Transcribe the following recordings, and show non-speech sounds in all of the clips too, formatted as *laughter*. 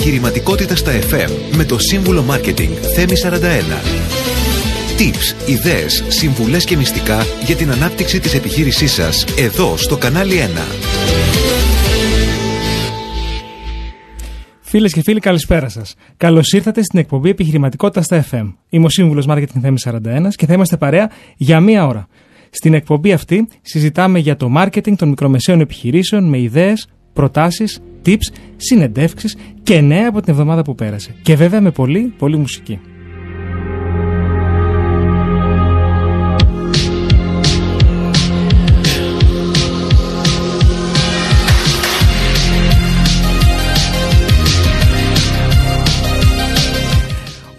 Επιχειρηματικότητα στα FM με το σύμβουλο Μάρκετινγκ Θέμη 41. Tips, ιδέες, συμβουλές και μυστικά για την ανάπτυξη της επιχείρησής σας εδώ στο κανάλι 1. Φίλες και φίλοι, καλησπέρα σας. Καλώς ήρθατε στην εκπομπή Επιχειρηματικότητα στα FM. Είμαι ο σύμβουλος Μάρκετινγκ Θέμη 41 και θα είμαστε παρέα για μία ώρα. Στην εκπομπή αυτή συζητάμε για το μάρκετινγκ των μικρομεσαίων επιχειρήσεων με ιδέες, προτάσεις, tips, συνεντεύξεις και νέα από την εβδομάδα που πέρασε. Και βέβαια με πολύ, πολύ μουσική.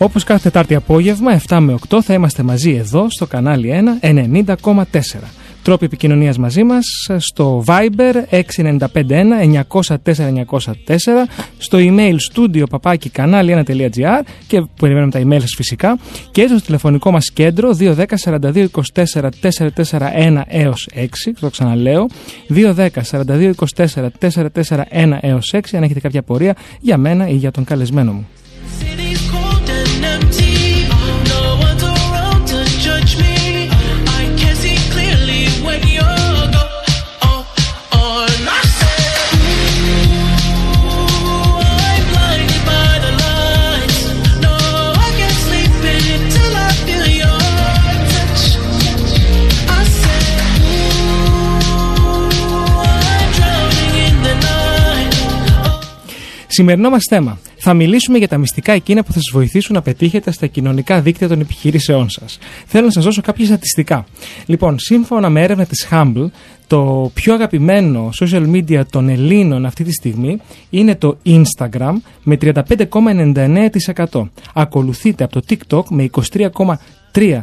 Όπως κάθε Τετάρτη απόγευμα, 7 με 8, θα είμαστε μαζί εδώ στο κανάλι 1, 90,4. Τρόποι επικοινωνίας μαζί μας στο Viber 6951 904 στο email studio παπάκι κανάλι 1.gr και περιμένουμε τα email σας φυσικά και στο τηλεφωνικό μας κέντρο 210 42 24 441 έως 6 το ξαναλέω 210 42 24 441 έως 6 αν έχετε κάποια πορεία για μένα ή για τον καλεσμένο μου. Σημερινό μας θέμα. Θα μιλήσουμε για τα μυστικά εκείνα που θα σας βοηθήσουν να πετύχετε στα κοινωνικά δίκτυα των επιχειρήσεών σας. Θέλω να σας δώσω κάποια στατιστικά. Λοιπόν, σύμφωνα με έρευνα της Humble, το πιο αγαπημένο social media των Ελλήνων αυτή τη στιγμή είναι το Instagram με 35,99%. Ακολουθείται από το TikTok με 23,3%.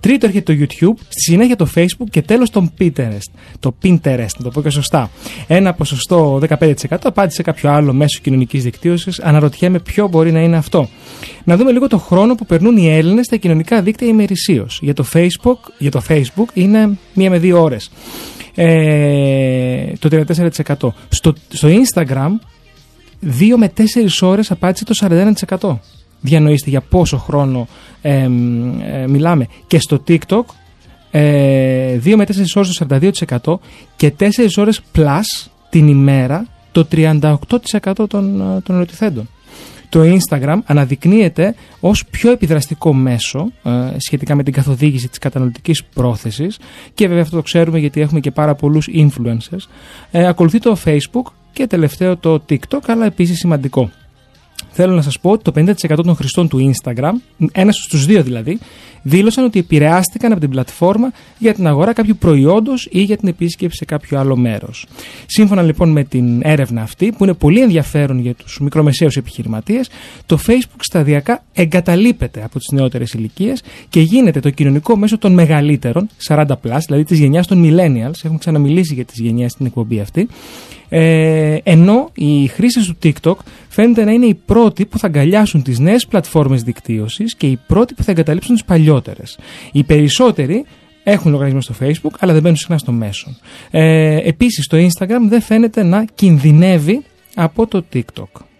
Τρίτο έρχεται το YouTube, στη συνέχεια το Facebook και τέλος το Pinterest. Το Pinterest, να το πω και σωστά. Ένα ποσοστό 15% απάντησε κάποιο άλλο μέσο κοινωνικής δικτύωσης. Αναρωτιέμαι ποιο μπορεί να είναι αυτό. Να δούμε λίγο το χρόνο που περνούν οι Έλληνες στα κοινωνικά δίκτυα ημερησίως. Για το Facebook, για το Facebook είναι μία με δύο ώρες. Ε, το 34%. Στο, στο Instagram, 2 με 4 ώρες απάντησε το 41% διανοείστε για πόσο χρόνο ε, μιλάμε. Και στο TikTok, ε, 2 με 4 ώρες το 42% και 4 ώρες plus την ημέρα το 38% των, των ερωτηθέντων. Το Instagram αναδεικνύεται ως πιο επιδραστικό μέσο ε, σχετικά με την καθοδήγηση της καταναλωτικής πρόθεσης και βέβαια αυτό το ξέρουμε γιατί έχουμε και πάρα πολλούς influencers. Ε, ακολουθεί το Facebook και τελευταίο το TikTok αλλά επίσης σημαντικό θέλω να σας πω ότι το 50% των χρηστών του Instagram, ένας στους δύο δηλαδή, δήλωσαν ότι επηρεάστηκαν από την πλατφόρμα για την αγορά κάποιου προϊόντος ή για την επίσκεψη σε κάποιο άλλο μέρος. Σύμφωνα λοιπόν με την έρευνα αυτή, που είναι πολύ ενδιαφέρον για τους μικρομεσαίους επιχειρηματίες, το Facebook σταδιακά εγκαταλείπεται από τις νεότερες ηλικίες και γίνεται το κοινωνικό μέσο των μεγαλύτερων, 40 δηλαδή της γενιάς των millennials. Έχουμε ξαναμιλήσει για τις γενιές στην εκπομπή αυτή. Ε, ενώ οι χρήστες του TikTok φαίνεται να είναι οι πρώτοι που θα αγκαλιάσουν τις νέες πλατφόρμες δικτύωσης και οι πρώτοι που θα εγκαταλείψουν τις παλιότερες. Οι περισσότεροι έχουν λογαριασμό στο Facebook, αλλά δεν μπαίνουν συχνά στο μέσο. Ε, Επίσης, το Instagram δεν φαίνεται να κινδυνεύει από το TikTok.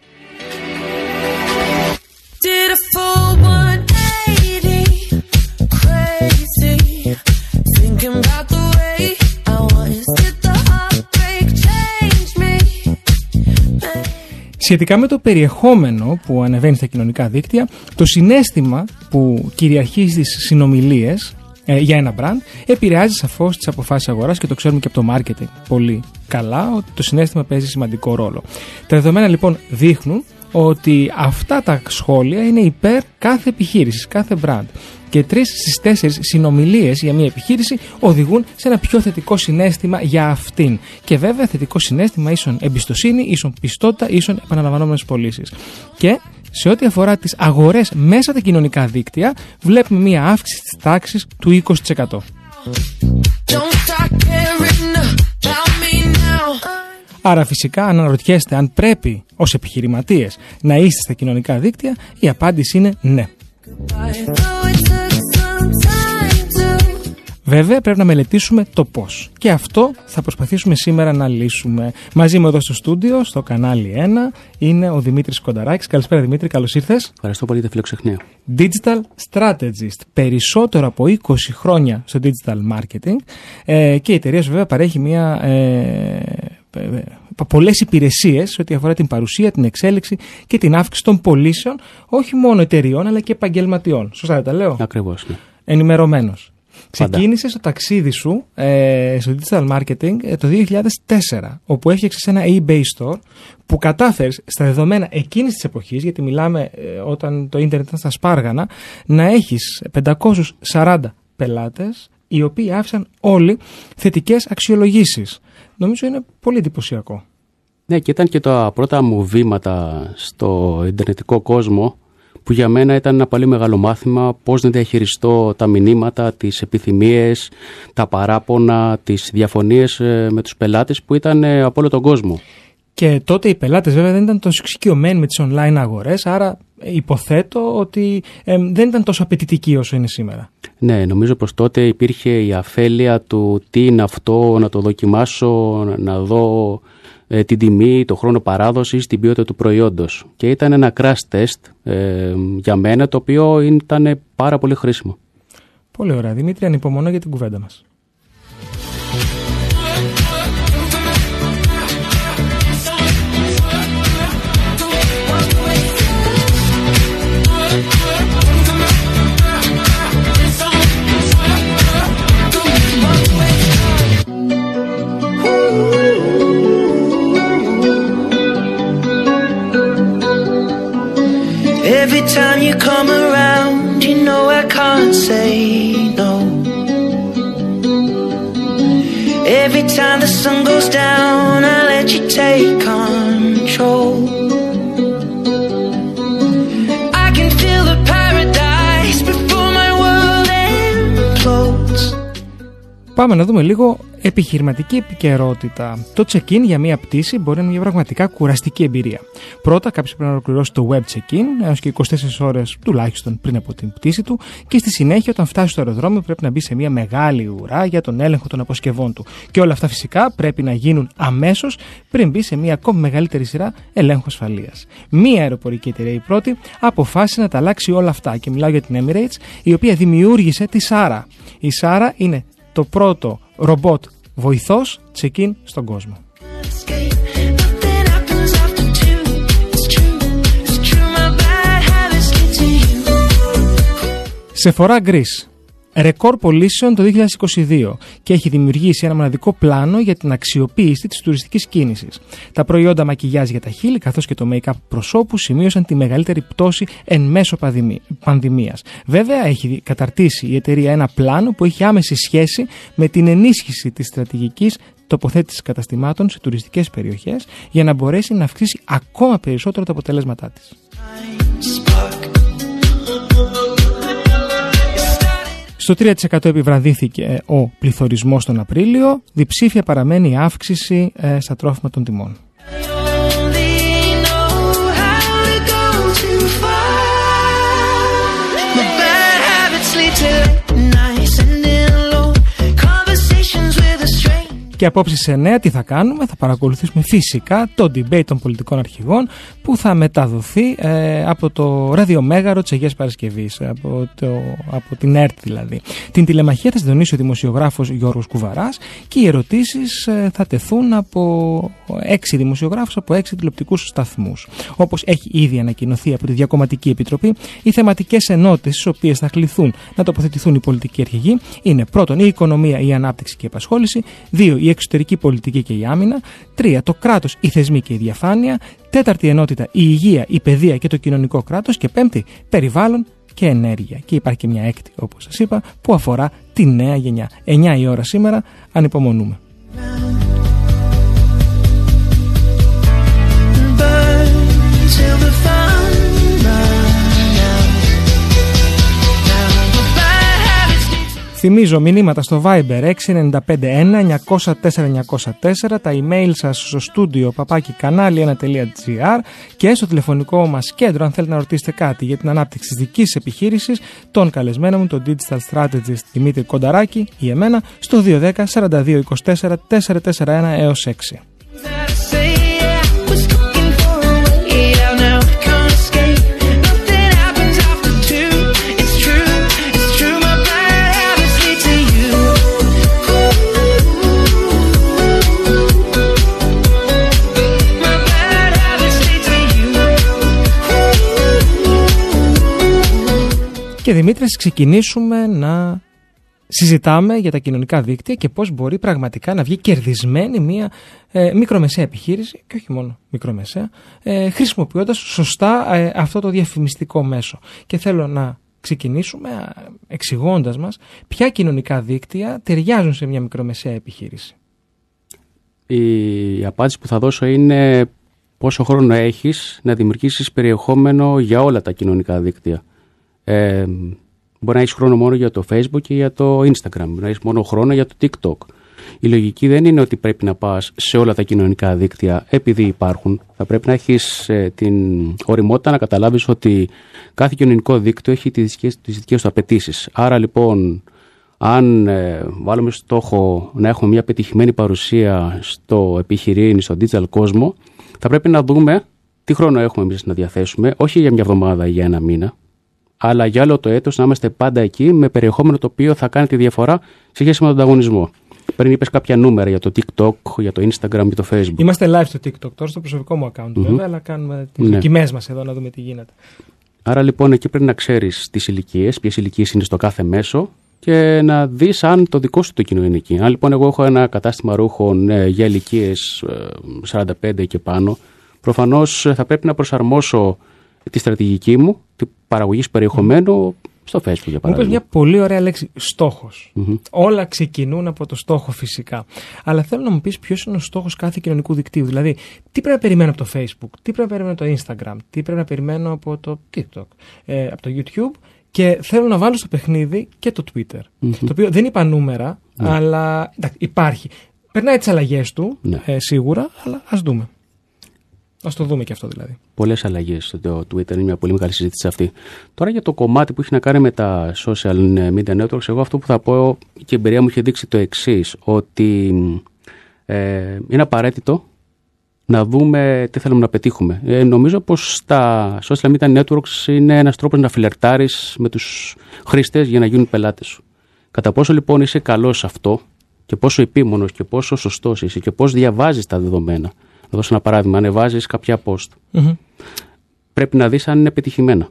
Σχετικά με το περιεχόμενο που ανεβαίνει στα κοινωνικά δίκτυα, το συνέστημα που κυριαρχεί στις συνομιλίες ε, για ένα brand επηρεάζει σαφώς τις αποφάσεις αγοράς και το ξέρουμε και από το marketing πολύ καλά ότι το συνέστημα παίζει σημαντικό ρόλο. Τα δεδομένα λοιπόν δείχνουν ότι αυτά τα σχόλια είναι υπέρ κάθε επιχείρησης, κάθε brand και τρεις στις τέσσερις συνομιλίες για μια επιχείρηση οδηγούν σε ένα πιο θετικό συνέστημα για αυτήν. Και βέβαια, θετικό συνέστημα ίσον εμπιστοσύνη, ίσον πιστότητα, ίσον επαναλαμβανόμενες πωλήσεις. Και σε ό,τι αφορά τις αγορές μέσα από τα κοινωνικά δίκτυα, βλέπουμε μια αύξηση της τάξης του 20%. Άρα φυσικά αν αναρωτιέστε αν πρέπει ως επιχειρηματίες να είστε στα κοινωνικά δίκτυα, η απάντηση είναι ναι. Βέβαια, πρέπει να μελετήσουμε το πώς. Και αυτό θα προσπαθήσουμε σήμερα να λύσουμε. Μαζί μου εδώ στο στούντιο, στο κανάλι 1, είναι ο Δημήτρης Κονταράκης. Καλησπέρα, Δημήτρη, καλώς ήρθες. Ευχαριστώ πολύ, τα φιλοξεχνία. Digital Strategist. Περισσότερο από 20 χρόνια στο digital marketing. Ε, και η εταιρεία σου, βέβαια, παρέχει μια. Ε, ε πολλές υπηρεσίες ό,τι αφορά την παρουσία, την εξέλιξη και την αύξηση των πωλήσεων όχι μόνο εταιριών αλλά και επαγγελματιών. Σωστά δεν τα λέω; Ακριβώς. Ναι. Ενημερωμένος. Ξεκίνησε το ταξίδι σου ε, στο digital marketing ε, το 2004, όπου έφτιαξες ένα eBay store που κατάφερες στα δεδομένα εκείνης της εποχής, γιατί μιλάμε ε, όταν το ίντερνετ ήταν στα σπάργανα, να έχεις 540 πελάτες, οι οποίοι άφησαν όλοι θετικές αξιολογήσεις. Νομίζω είναι πολύ εντυπωσιακό. Ναι, και ήταν και τα πρώτα μου βήματα στο ιντερνετικό κόσμο που για μένα ήταν ένα πολύ μεγάλο μάθημα πώς να διαχειριστώ τα μηνύματα, τις επιθυμίες, τα παράπονα, τις διαφωνίες ε, με τους πελάτες που ήταν ε, από όλο τον κόσμο. Και τότε οι πελάτες βέβαια δεν ήταν τόσο εξοικειωμένοι με τις online αγορές, άρα υποθέτω ότι δεν ήταν τόσο απαιτητικοί όσο είναι σήμερα. Ναι, νομίζω πως τότε υπήρχε η αφέλεια του τι είναι αυτό, να το δοκιμάσω, να δω ε, την τιμή, το χρόνο παράδοσης, την ποιότητα του προϊόντος. Και ήταν ένα crash test ε, για μένα το οποίο ήταν πάρα πολύ χρήσιμο. Πολύ ωραία. Δημήτρη, ανυπομονώ για την κουβέντα μας. Every time you come around, you know I can't say no. Every time the sun goes down, I let you take control. I can feel the paradise before my world implodes. Πάμε να δούμε λίγο Επιχειρηματική επικαιρότητα. Το check-in για μία πτήση μπορεί να είναι μια πραγματικά κουραστική εμπειρία. Πρώτα, κάποιος πρέπει να ολοκληρώσει το web check-in έως και 24 ώρες τουλάχιστον πριν από την πτήση του και στη συνέχεια, όταν φτάσει στο αεροδρόμιο, πρέπει να μπει σε μια μεγάλη ουρά για τον έλεγχο των αποσκευών του. Και όλα αυτά φυσικά πρέπει να γίνουν αμέσως πριν μπει σε μια ακόμη μεγαλύτερη σειρά ελέγχου ασφαλείας. Μία αεροπορική εταιρεία, η πρώτη, αποφάσισε να τα αλλάξει όλα αυτά και μιλάω για την Emirates, η οποία δημιούργησε τη Σάρα. Η Σάρα είναι το πρώτο ρομπότ βοηθός check-in στον κόσμο. Σε φορά γκρίς ρεκόρ πωλήσεων το 2022 και έχει δημιουργήσει ένα μοναδικό πλάνο για την αξιοποίηση της τουριστικής κίνησης. Τα προϊόντα μακιγιάζ για τα χείλη καθώς και το make-up προσώπου σημείωσαν τη μεγαλύτερη πτώση εν μέσω πανδημίας. Βέβαια, έχει καταρτήσει η εταιρεία ένα πλάνο που έχει άμεση σχέση με την ενίσχυση της στρατηγικής τοποθέτησης καταστημάτων σε τουριστικές περιοχές για να μπορέσει να αυξήσει ακόμα περισσότερο τα αποτελέσματά της. Στο 3% επιβραδύθηκε ο πληθωρισμός τον Απρίλιο, διψήφια παραμένει η αύξηση ε, στα τρόφιμα των τιμών. Και απόψε σε νέα τι θα κάνουμε, θα παρακολουθήσουμε φυσικά το debate των πολιτικών αρχηγών που θα μεταδοθεί ε, από το ραδιομέγαρο της Αγίας Παρασκευής, από, από την ΕΡΤ δηλαδή. Την τηλεμαχία θα συντονίσει ο δημοσιογράφος Γιώργος Κουβαράς και οι ερωτήσεις ε, θα τεθούν από έξι δημοσιογράφους από έξι τηλεοπτικούς σταθμούς. Όπως έχει ήδη ανακοινωθεί από τη Διακομματική Επιτροπή, οι θεματικές ενότητες στις οποίες θα κληθούν να τοποθετηθούν οι πολιτικοί αρχηγοί είναι πρώτον η οικονομία, η ανάπτυξη και η απασχόληση, δύο η εξωτερική πολιτική και η άμυνα. Τρία, το κράτος, οι θεσμοί και η διαφάνεια. Τέταρτη ενότητα, η υγεία, η παιδεία και το κοινωνικό κράτος. Και πέμπτη, περιβάλλον και ενέργεια. Και υπάρχει και μια έκτη, όπως σας είπα, που αφορά τη νέα γενιά. 9 η ώρα σήμερα, ανυπομονούμε. Θυμίζω μηνύματα στο Viber 6951 904 904, τα email σας στο στούντιο παπάκι κανάλι1.gr και στο τηλεφωνικό μας κέντρο αν θέλετε να ρωτήσετε κάτι για την ανάπτυξη της δικής σας επιχείρησης τον καλεσμένο μου, τον Digital Strategist Δημήτρη Κονταράκη ή εμένα στο 210 42 24 441 έως 6. Και Δημήτρη, ξεκινήσουμε να συζητάμε για τα κοινωνικά δίκτυα και πώς μπορεί πραγματικά να βγει κερδισμένη μια ε, μικρομεσαία επιχείρηση και όχι μόνο μικρομεσαία, ε, χρησιμοποιώντας σωστά ε, αυτό το διαφημιστικό μέσο. Και θέλω να ξεκινήσουμε εξηγώντας μας ποια κοινωνικά δίκτυα ταιριάζουν σε μια μικρομεσαία επιχείρηση. Η απάντηση που θα δώσω είναι πόσο χρόνο έχεις να δημιουργήσεις περιεχόμενο για όλα τα κοινωνικά δίκτυα. Ε, μπορεί να έχεις χρόνο μόνο για το Facebook και για το Instagram. Μπορεί να έχεις μόνο χρόνο για το TikTok. Η λογική δεν είναι ότι πρέπει να πας σε όλα τα κοινωνικά δίκτυα επειδή υπάρχουν. Θα πρέπει να έχεις ε, την οριμότητα να καταλάβεις ότι κάθε κοινωνικό δίκτυο έχει τις δικές του απαιτήσεις. Άρα λοιπόν, αν ε, βάλουμε στόχο να έχουμε μια πετυχημένη παρουσία στο επιχειρήν, στο digital κόσμο, θα πρέπει να δούμε τι χρόνο έχουμε εμείς να διαθέσουμε, όχι για μια εβδομάδα ή για ένα μήνα, αλλά για άλλο το έτος να είμαστε πάντα εκεί με περιεχόμενο το οποίο θα κάνει τη διαφορά σε σχέση με τον ανταγωνισμό. Πριν είπες κάποια νούμερα για το TikTok, για το Instagram και το Facebook. Είμαστε live στο TikTok τώρα, στο προσωπικό μου account βέβαια, αλλά κάνουμε τις ναι. δοκιμές μας εδώ να δούμε τι γίνεται. Άρα λοιπόν εκεί πρέπει να ξέρεις τις ηλικίες, ποιες ηλικίες είναι στο κάθε μέσο και να δεις αν το δικό σου το κοινό είναι εκεί. Αν λοιπόν εγώ έχω ένα κατάστημα ρούχων ε, για ηλικίες 45 ε, και πάνω, προφανώς ε, θα πρέπει να προσαρμόσω τη στρατηγική μου, τη παραγωγής περιεχομένου στο Facebook για παράδειγμα. Μου μια πολύ ωραία λέξη, Όλα ξεκινούν από το στόχο φυσικά. Αλλά θέλω να μου πεις ποιος είναι ο στόχος κάθε κοινωνικού δικτύου. Δηλαδή, τι πρέπει να περιμένω από το Facebook, τι πρέπει να περιμένω από το Instagram, τι πρέπει να περιμένω από το TikTok, ε, από το YouTube και θέλω να βάλω στο παιχνίδι και το Twitter. Το οποίο δεν είπα νούμερα, ναι. αλλά εντάξει, υπάρχει. Περνάει τις αλλαγές του, ναι. ε, σίγουρα, αλλά ας δούμε. Α το δούμε και αυτό δηλαδή. Πολλές αλλαγές στο Twitter, είναι μια πολύ μεγάλη συζήτηση αυτή. Τώρα για το κομμάτι που έχει να κάνει με τα social media networks, εγώ αυτό που θα πω και η εμπειρία μου έχει δείξει το εξής, ότι ε, είναι απαραίτητο να δούμε τι θέλουμε να πετύχουμε. Ε, νομίζω πως τα social media networks είναι ένας τρόπος να φιλερτάρεις με τους χρήστες για να γίνουν πελάτες σου. Κατά πόσο λοιπόν είσαι καλός σε αυτό και πόσο επίμονος και πόσο σωστός είσαι και πώς διαβάζεις τα δεδομένα θα δώσω ένα παράδειγμα. Ανεβάζεις κάποια post. Πρέπει να δεις αν είναι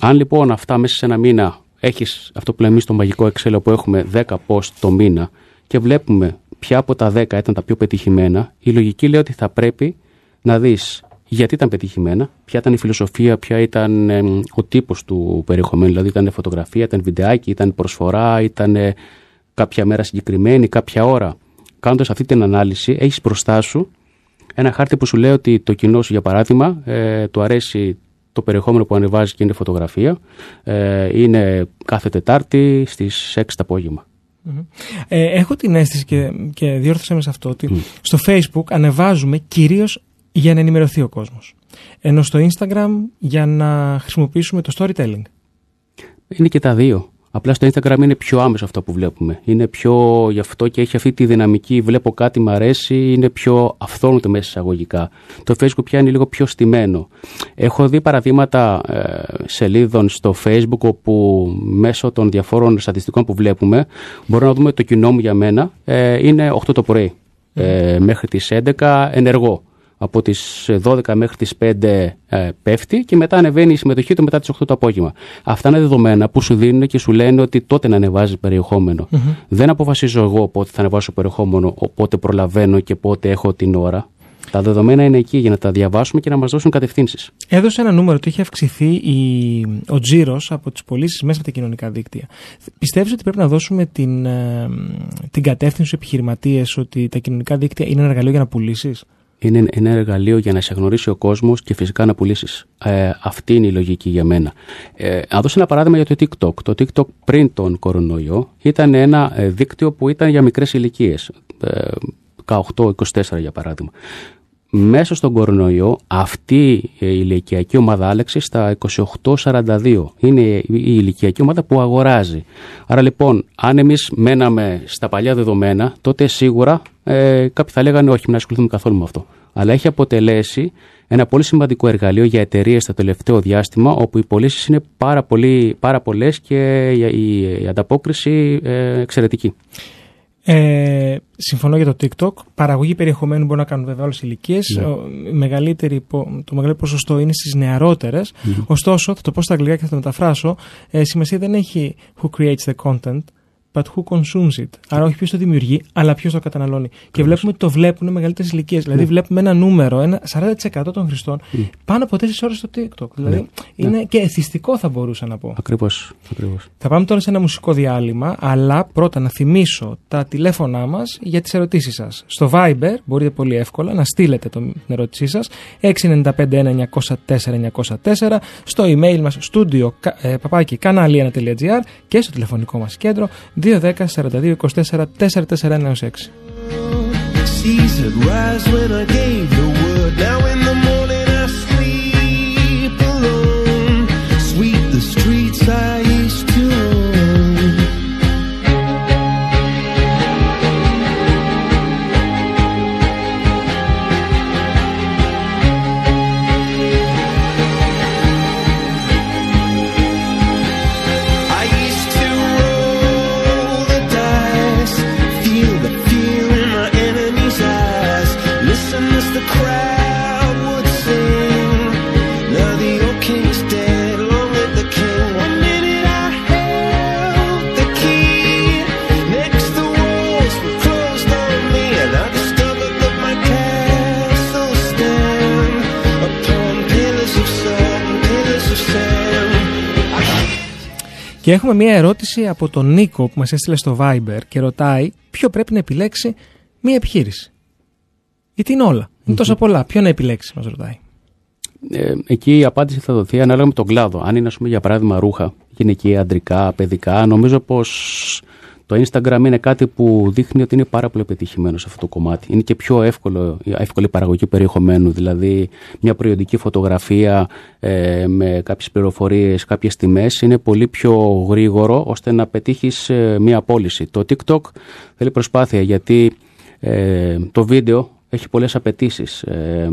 Αν λοιπόν αυτά μέσα σε ένα μήνα έχεις αυτό που λέμε εμείς στο μαγικό Excel που έχουμε 10 post το μήνα και βλέπουμε ποια από τα 10 ήταν τα πιο πετυχημένα, η λογική λέει ότι θα πρέπει να δεις γιατί ήταν πετυχημένα, ποια ήταν η φιλοσοφία, ποια ήταν ο τύπος του περιεχομένου. Δηλαδή, ήταν φωτογραφία, ήταν βιντεάκι, ήταν προσφορά, ήταν κάποια μέρα συγκεκριμένη, κάποια ώρα. Κάνοντας αυτή την ανάλυση, έχεις μπροστά σου ένα χάρτη που σου λέει ότι το κοινό σου, για παράδειγμα, ε, του αρέσει το περιεχόμενο που ανεβάζεις και είναι φωτογραφία. Ε, είναι κάθε Τετάρτη στις 6 το απόγευμα. Ε, έχω την αίσθηση και, και διόρθωσα με σε αυτό ότι στο Facebook ανεβάζουμε κυρίως για να ενημερωθεί ο κόσμος. Ενώ στο Instagram για να χρησιμοποιήσουμε το storytelling. Είναι και τα δύο. Απλά στο Instagram είναι πιο άμεσο αυτό που βλέπουμε. Είναι πιο γι' αυτό και έχει αυτή τη δυναμική. Βλέπω κάτι, μου αρέσει, είναι πιο αυθόρμητο μέσα εισαγωγικά. Το Facebook πια είναι λίγο πιο στημένο. Έχω δει παραδείγματα ε, σελίδων στο Facebook όπου μέσω των διαφόρων στατιστικών που βλέπουμε μπορούμε να δούμε το κοινό μου για μένα ε, είναι 8 το πρωί. Ε, μέχρι τις 11 ενεργό από τις 12 μέχρι τις 5 ε, πέφτει και μετά ανεβαίνει η συμμετοχή του μετά τις 8 το απόγευμα. Αυτά είναι δεδομένα που σου δίνουν και σου λένε ότι τότε να ανεβάζει Δεν αποφασίζω εγώ πότε θα ανεβάσω περιεχόμενο, πότε προλαβαίνω και πότε έχω την ώρα. Τα δεδομένα είναι εκεί για να τα διαβάσουμε και να μας δώσουν κατευθύνσεις. Έδωσε ένα νούμερο ότι έχει αυξηθεί η, ο τζίρος από τις πωλήσεις μέσα από τα κοινωνικά δίκτυα. Πιστεύεις ότι πρέπει να δώσουμε την, ε, την κατεύθυνση στους επιχειρηματίες ότι τα κοινωνικά δίκτυα είναι ένα εργαλείο για να πουλήσεις; Είναι ένα εργαλείο για να σε γνωρίσει ο κόσμος και φυσικά να πουλήσεις. Ε, αυτή είναι η λογική για μένα. Ε, να δώσω ένα παράδειγμα για το TikTok. Το TikTok πριν τον κορονοϊό ήταν ένα ε, δίκτυο που ήταν για μικρές ηλικίες. 18-24 για παράδειγμα μέσα στον κορονοϊό αυτή η ηλικιακή ομάδα άλλαξε στα 28-42. Είναι η ηλικιακή ομάδα που αγοράζει. Άρα λοιπόν, αν εμείς μέναμε στα παλιά δεδομένα, τότε σίγουρα ε, κάποιοι θα λέγανε όχι, μην ασχοληθούμε καθόλου με αυτό. Αλλά έχει αποτελέσει ένα πολύ σημαντικό εργαλείο για εταιρείες στο τελευταίο διάστημα, όπου οι πωλήσεις είναι πάρα, πολύ, πάρα πολλές και η ανταπόκριση ε, εξαιρετική. Ε, συμφωνώ για το TikTok. Παραγωγή περιεχομένου μπορεί να κάνουν βέβαια όλες οι ηλικίες. Ναι. Το μεγαλύτερο ποσοστό είναι στις νεαρότερες. Ωστόσο, θα το πω στα αγγλικά και θα το μεταφράσω. Ε, σημασία δεν έχει who creates the content, but who consumes it; Άρα όχι ποιος το δημιουργεί, αλλά ποιος το καταναλώνει. Και βλέπουμε ότι το βλέπουν μεγαλύτερες ηλικίες. Δηλαδή, ναι. βλέπουμε ένα νούμερο, ένα 40% των χρηστών mm. πάνω από 4 ώρες στο TikTok. Δηλαδή, ναι. είναι ναι. και εθιστικό, θα μπορούσα να πω. Ακριβώς. Ακριβώς. Θα πάμε τώρα σε ένα μουσικό διάλειμμα, αλλά πρώτα να θυμίσω τα τηλέφωνά μας για τις ερωτήσεις σας. Στο Viber μπορείτε πολύ εύκολα να στείλετε την ερώτησή σας 695 904 στο email μας studio ε, παπάκι κανάλι1.gr και στο τηλεφωνικό μας κέντρο 210 42 24 441 6. Και έχουμε μία ερώτηση από τον Νίκο που μας έστειλε στο Viber και ρωτάει ποιο πρέπει να επιλέξει μία επιχείρηση. Γιατί είναι όλα. Είναι τόσο πολλά. Ποιο να επιλέξει, μας ρωτάει. Ε, εκεί η απάντηση θα δοθεί ανάλογα με τον κλάδο. Αν είναι, ας πούμε, για παράδειγμα, ρούχα, γυναικεία, αντρικά, παιδικά, νομίζω πως το Instagram είναι κάτι που δείχνει ότι είναι πάρα πολύ πετυχημένο σε αυτό το κομμάτι. Είναι και πιο εύκολο, εύκολη παραγωγή περιεχομένου. Δηλαδή, μια προϊόντική φωτογραφία ε, με κάποιες πληροφορίες, κάποιες τιμές είναι πολύ πιο γρήγορο ώστε να πετύχεις ε, μια πώληση. Το TikTok θέλει προσπάθεια γιατί ε, το βίντεο έχει πολλές απαιτήσεις. Ε,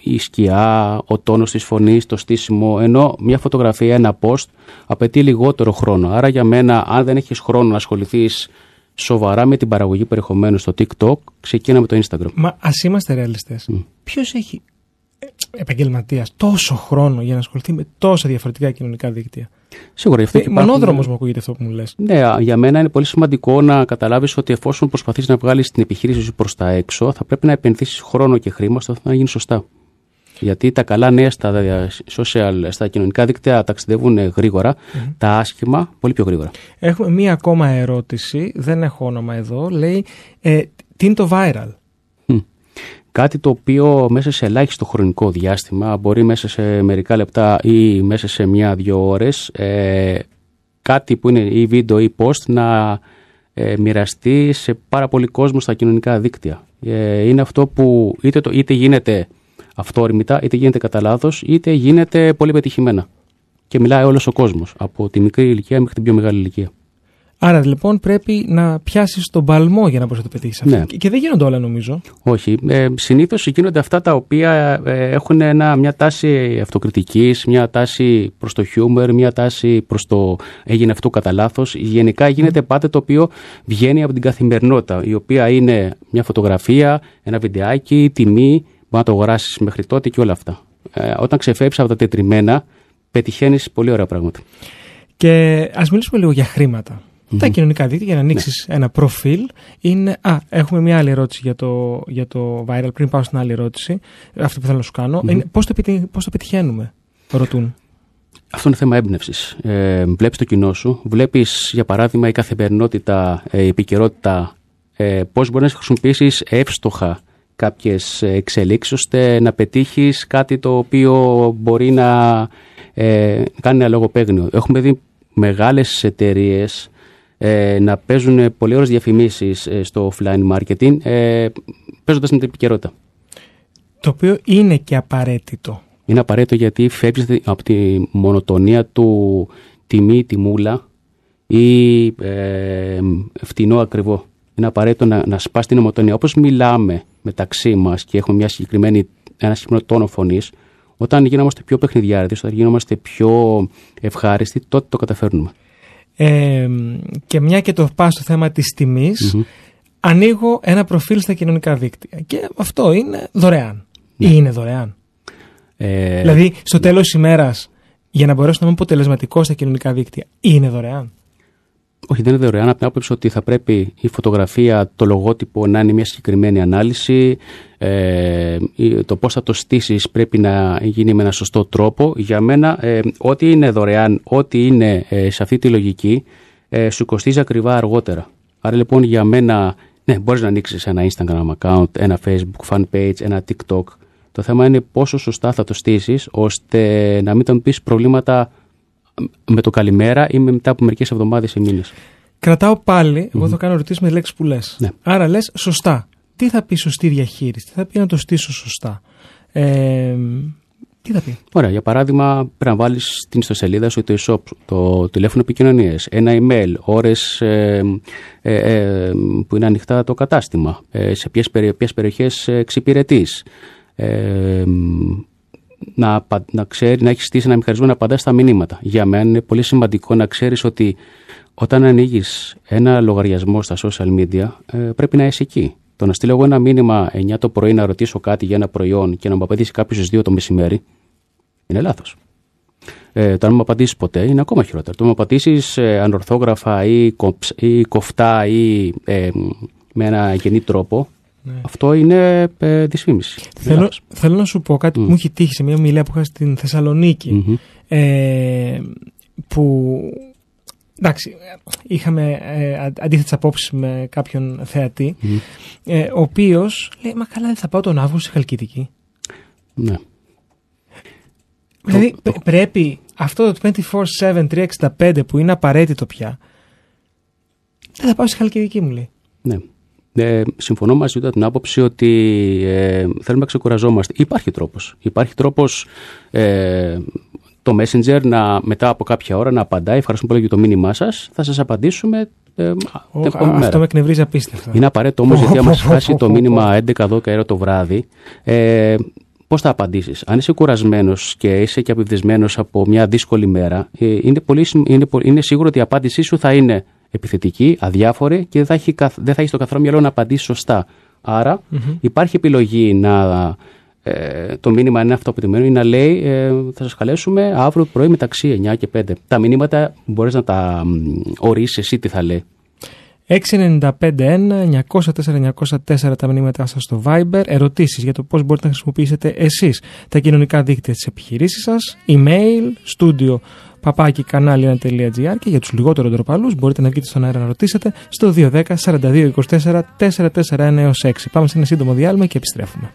η σκιά, ο τόνος της φωνής, το στήσιμο, ενώ μια φωτογραφία, ένα post απαιτεί λιγότερο χρόνο. Άρα για μένα, αν δεν έχεις χρόνο να ασχοληθείς σοβαρά με την παραγωγή περιεχομένου στο TikTok, ξεκίνα με το Instagram. Μα ας είμαστε ρεαλιστές. Mm. Ποιος έχει ε, επαγγελματίας τόσο χρόνο για να ασχοληθεί με τόσα διαφορετικά κοινωνικά δίκτυα; Σίγουρα γι' αυτό. Ε, Μονόδρομος μου ακούγεται αυτό που μου λες. Ναι, για μένα είναι πολύ σημαντικό να καταλάβεις ότι εφόσον προσπαθείς να βγάλεις την επιχείρηση σου προς τα έξω, θα πρέπει να επενδύσεις χρόνο και χρήμα ώστε να γίνεις σωστά. Γιατί τα καλά νέα στα, social, στα κοινωνικά δίκτυα ταξιδεύουν τα άσχημα πολύ πιο γρήγορα. Έχουμε μία ακόμα ερώτηση, δεν έχω όνομα εδώ, λέει ε, τι είναι το viral; Κάτι το οποίο μέσα σε ελάχιστο χρονικό διάστημα, μπορεί μέσα σε μερικά λεπτά ή μέσα σε μία-δύο ώρες, ε, κάτι που είναι ή βίντεο ή post να ε, μοιραστεί σε πάρα πολύ κόσμο στα κοινωνικά δίκτυα. Ε, είναι αυτό που είτε, το, είτε γίνεται αυτόρμητα, είτε γίνεται κατά λάθος, είτε γίνεται πολύ πετυχημένα. Και μιλάει όλος ο κόσμος, από τη μικρή ηλικία μέχρι την πιο μεγάλη ηλικία. Άρα λοιπόν πρέπει να πιάσεις τον παλμό για να μπορεί να το πετύχει αυτό. Ναι. Και δεν γίνονται όλα νομίζω. Όχι. Ε, Συνήθως γίνονται αυτά τα οποία ε, έχουν ένα, μια τάση αυτοκριτικής, μια τάση προς το χιούμερ, μια τάση προς το έγινε αυτό κατά λάθος. Γενικά γίνεται πάντα το οποίο βγαίνει από την καθημερινότητα, η οποία είναι μια φωτογραφία, ένα βιντεάκι, τιμή, μπορεί να το αγοράσεις μέχρι τότε και όλα αυτά. Ε, όταν ξεφεύγεις από τα τετριμένα, πετυχαίνεις πολύ ωραία πράγματα. Και ας μιλήσουμε λίγο για χρήματα. Τα κοινωνικά δίκτυα για να ανοίξεις ναι. ένα προφίλ είναι. Α, έχουμε μια άλλη ερώτηση για το, για το viral. Πριν πάω στην άλλη ερώτηση, αυτή που θέλω να σου κάνω. Mm-hmm. Πώς το, πώς το πετυχαίνουμε, ρωτούν. Αυτό είναι θέμα έμπνευσης. Ε, βλέπεις το κοινό σου, βλέπεις για παράδειγμα η καθημερινότητα, ε, η επικαιρότητα, ε, πώς μπορείς να χρησιμοποιήσεις εύστοχα κάποιες εξελίξεις ώστε να πετύχεις κάτι το οποίο μπορεί να ε, κάνει ένα λογοπαίγνιο. Έχουμε δει μεγάλες εταιρείες ε, να παίζουν πολλές ώρες διαφημίσεις ε, στο offline marketing ε, παίζοντας με την επικαιρότητα. Το οποίο είναι και απαραίτητο. Είναι απαραίτητο γιατί φεύγει από τη μονοτονία του τιμή, τιμούλα ή ε, φτηνό ακριβό. Είναι απαραίτητο να, να σπάσει την ομοτονία. Όπως μιλάμε μεταξύ μας και έχουμε μια συγκεκριμένη, ένα συγκεκριμένο τόνο φωνής, όταν γινόμαστε πιο παιχνιδιάρετοι, όταν γινόμαστε πιο ευχάριστοι, τότε το καταφέρνουμε. Ε, και μια και το πάω στο θέμα της τιμης ανοίγω ένα προφίλ στα κοινωνικά δίκτυα. Και αυτό είναι δωρεάν. Ή ναι. είναι δωρεάν. Ε, δηλαδή, στο ναι. τέλος της ημέρας, για να μπορέσω να είμαι αποτελεσματικός στα κοινωνικά δίκτυα, είναι δωρεάν. Όχι, δεν είναι δωρεάν από την άποψη ότι θα πρέπει η φωτογραφία, το λογότυπο να είναι μια συγκεκριμένη ανάλυση. Ε, το πώς θα το στήσεις πρέπει να γίνει με ένα σωστό τρόπο. Για μένα, ε, ό,τι είναι δωρεάν, ό,τι είναι ε, σε αυτή τη λογική, ε, σου κοστίζει ακριβά αργότερα. Άρα λοιπόν για μένα, ναι, μπορείς να ανοίξεις ένα Instagram account, ένα Facebook fan page, ένα TikTok. Το θέμα είναι πόσο σωστά θα το στήσεις, ώστε να μην τον πεις προβλήματα με το καλημέρα ή μετά από μερικές εβδομάδες ή μήνες. Κρατάω πάλι, εγώ θα κάνω ερωτήσεις με λέξεις που λες. Ναι. Άρα λες σωστά. Τι θα πει σωστή διαχείριση, τι θα πει να το στήσω σωστά; Ε, τι θα πει; Ωραία, για παράδειγμα, πρέπει να βάλεις την ιστοσελίδα σου το e-shop, το τηλέφωνο επικοινωνίας, ένα email, ώρες ε, ε, ε, που είναι ανοιχτά το κατάστημα, ε, σε ποιες περιοχές εξυπηρετείς. Ε, να, να ξέρει, να έχεις στήσει ένα μηχανισμό να απαντάς στα μηνύματα. Για μένα είναι πολύ σημαντικό να ξέρεις ότι όταν ανοίγεις ένα λογαριασμό στα social media, ε, πρέπει να είσαι εκεί. Το να στείλω εγώ ένα μήνυμα 9 το πρωί να ρωτήσω κάτι για ένα προϊόν και να μου απαντήσει κάποιος στις 2 το μεσημέρι, είναι λάθος. Ε, το να μου απαντήσεις ποτέ είναι ακόμα χειρότερο. Το να μου απαντήσεις ε, ανορθόγραφα ή, ή κοφτά ή ε, με ένα γεννή τρόπο, ναι. Αυτό είναι ε, δυσφήμιση. Θέλω, θέλω να σου πω κάτι που μου έχει τύχει σε μια ομιλία που είχα στην θεσσαλονικη ε, που εντάξει, είχαμε ε, αντίθετες απόψεις με κάποιον ε, ο οποίος λέει μα καλά δεν θα πάω τον Αύγουστο στη Χαλκιδική. Ναι. Δηλαδή πρέπει αυτό το 24-7, 365 που είναι απαραίτητο πια δεν θα πάω στη Χαλκιδική μου λέει. Ναι. Ε, συμφωνώ μαζί του την άποψη ότι ε, θέλουμε να ξεκουραζόμαστε. Υπάρχει τρόπος. Υπάρχει τρόπος ε, το Messenger να, μετά από κάποια ώρα να απαντάει. Ευχαριστούμε πολύ για το μήνυμά σας. Θα σας απαντήσουμε. Ε, oh, αυτό με εκνευρίζει απίστευτα. Είναι απαραίτητο όμως γιατί, άμα *laughs* χάσει το μήνυμα 11-12 το βράδυ, ε, πώς θα απαντήσεις; Αν είσαι κουρασμένος και είσαι και απευθυσμένο από μια δύσκολη μέρα, ε, είναι, πολύ, είναι, είναι σίγουρο ότι η απάντησή σου θα είναι επιθετική, αδιάφορη και δεν θα έχει, δεν θα έχει στο καθαρό μυαλό να απαντήσει σωστά. υπάρχει επιλογή να. Ε, το μήνυμα είναι αυτό που ή να λέει ε, θα σας καλέσουμε αύριο πρωί μεταξύ 9 και 5. Τα μηνύματα μπορείς να τα ορίσεις εσύ τι θα λέει. 695-904-904 τα μηνύματά σας στο Viber, ερωτήσεις για το πώς μπορείτε να χρησιμοποιήσετε εσείς τα κοινωνικά δίκτυα της επιχειρήσης σας, email, studio παπάκι κανάλι1.gr και για τους λιγότερο ντροπαλούς μπορείτε να βγείτε στον αέρα να ρωτήσετε στο 210 42 24 441 6. Πάμε σε ένα σύντομο διάλειμμα και επιστρέφουμε.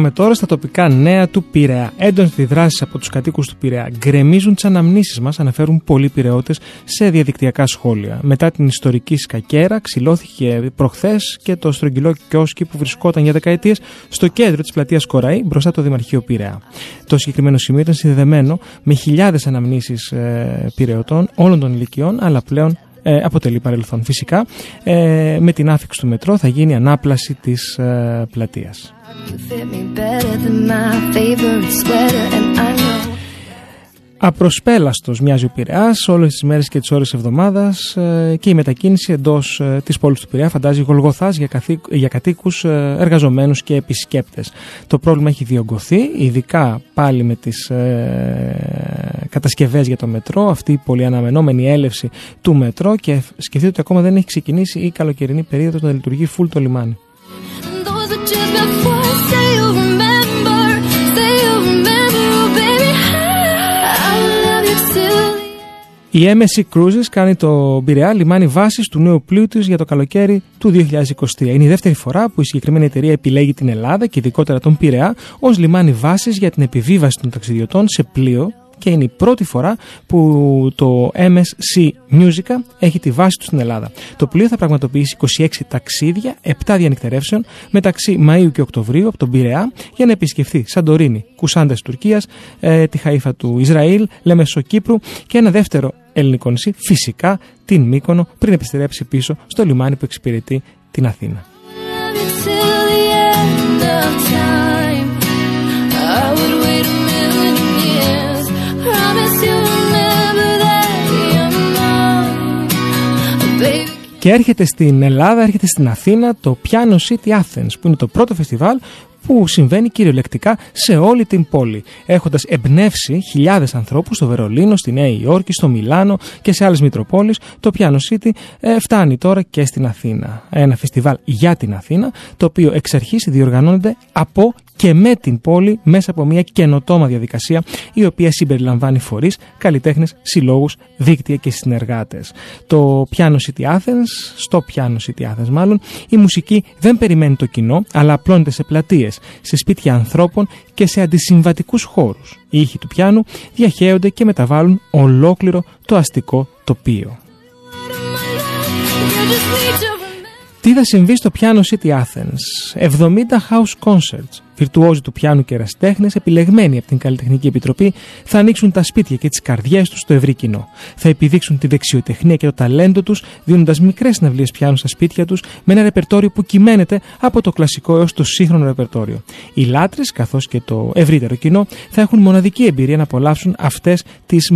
Πάμε τώρα στα τοπικά νέα του Πειραιά. Έντονες αντιδράσει από τους κατοίκους του Πειραιά γκρεμίζουν τις αναμνήσεις μας, αναφέρουν πολλοί Πειραιώτες σε διαδικτυακά σχόλια. Μετά την ιστορική σκακέρα, ξυλώθηκε προχθές και το στρογγυλό κιόσκι που βρισκόταν για δεκαετίες στο κέντρο της πλατείας Κοραή, μπροστά το Δημαρχείο Πειραιά. Το συγκεκριμένο σημείο ήταν συνδεδεμένο με χιλιάδες αναμνήσεις ε, πειραιωτών όλων των ηλικιών, αλλά πλέον ε, αποτελεί παρελθόν. Φυσικά, ε, με την άφηξη του μετρό θα γίνει ανάπλαση της ε, πλατείας. Απροσπέλαστος μοιάζει ο Πειραιάς όλες τις μέρες και τις ώρες εβδομάδας ε, και η μετακίνηση εντός ε, της πόλης του Πειραιά φαντάζει γολγοθάς για, καθή, για κατοίκους ε, εργαζομένους και επισκέπτες. Το πρόβλημα έχει διωγγωθεί, ειδικά πάλι με τις ε, κατασκευές για το μετρό, αυτή η πολύ αναμενόμενη έλευση του μετρό και σκεφτείτε ότι ακόμα δεν έχει ξεκινήσει η καλοκαιρινή περίοδος να λειτουργεί full το λιμάνι. Η MSC Cruises κάνει το Πειραιά λιμάνι βάσης του νέου πλοίου της για το καλοκαίρι του 2023. Είναι η δεύτερη φορά που η συγκεκριμένη εταιρεία επιλέγει την Ελλάδα και ειδικότερα τον Πειραιά ως λιμάνι βάσης για την επιβίβαση των ταξιδιωτών σε πλοίο και είναι η πρώτη φορά που το MSC Musica έχει τη βάση του στην Ελλάδα. Το πλοίο θα πραγματοποιήσει 26 ταξίδια, 7 διανυκτερεύσεων μεταξύ Μαΐου και Οκτωβρίου από τον Πειραιά για να επισκεφθεί Σαντορίνη, Κουσάντα Τουρκίας, ε, τη Χαΐφα του Ισραήλ, Λέμεσο Κύπρου και ένα δεύτερο ελληνικό νησί, φυσικά την Μύκονο, πριν επιστρέψει πίσω στο λιμάνι που εξυπηρετεί την Αθήνα. Και έρχεται στην Ελλάδα, έρχεται στην Αθήνα το Piano City Athens, που είναι το πρώτο φεστιβάλ που συμβαίνει κυριολεκτικά σε όλη την πόλη, έχοντας εμπνεύσει χιλιάδες ανθρώπους στο Βερολίνο, στη Νέα Υόρκη, στο Μιλάνο και σε άλλες Μητροπόλεις. Το Piano City ε, φτάνει τώρα και στην Αθήνα. Ένα φεστιβάλ για την Αθήνα, το οποίο εξ αρχής διοργανώνεται από και με την πόλη μέσα από μια καινοτόμα διαδικασία η οποία συμπεριλαμβάνει φορείς, καλλιτέχνες, συλλόγους, δίκτυα και συνεργάτες. Το Piano City Athens, στο Piano City Athens μάλλον, η μουσική δεν περιμένει το κοινό αλλά απλώνεται σε πλατείες, σε σπίτια ανθρώπων και σε αντισυμβατικούς χώρους. Οι ήχοι του πιάνου διαχέονται και μεταβάλλουν ολόκληρο το αστικό τοπίο. Τι θα συμβεί στο Piano City Athens; 70 house concerts, βιρτουόζοι του πιάνου και ερασιτέχνες, επιλεγμένοι από την Καλλιτεχνική Επιτροπή, θα ανοίξουν τα σπίτια και τις καρδιές τους στο ευρύ κοινό. Θα επιδείξουν τη δεξιοτεχνία και το ταλέντο τους, δίνοντας μικρές συναυλίες πιάνου στα σπίτια τους, με ένα ρεπερτόριο που κυμαίνεται από το κλασικό έως το σύγχρονο ρεπερτόριο. Οι λάτρες, καθώς και το ευρύτερο κοινό, θα έχουν μοναδική εμπειρία να απολαύσουν αυτές τις ε,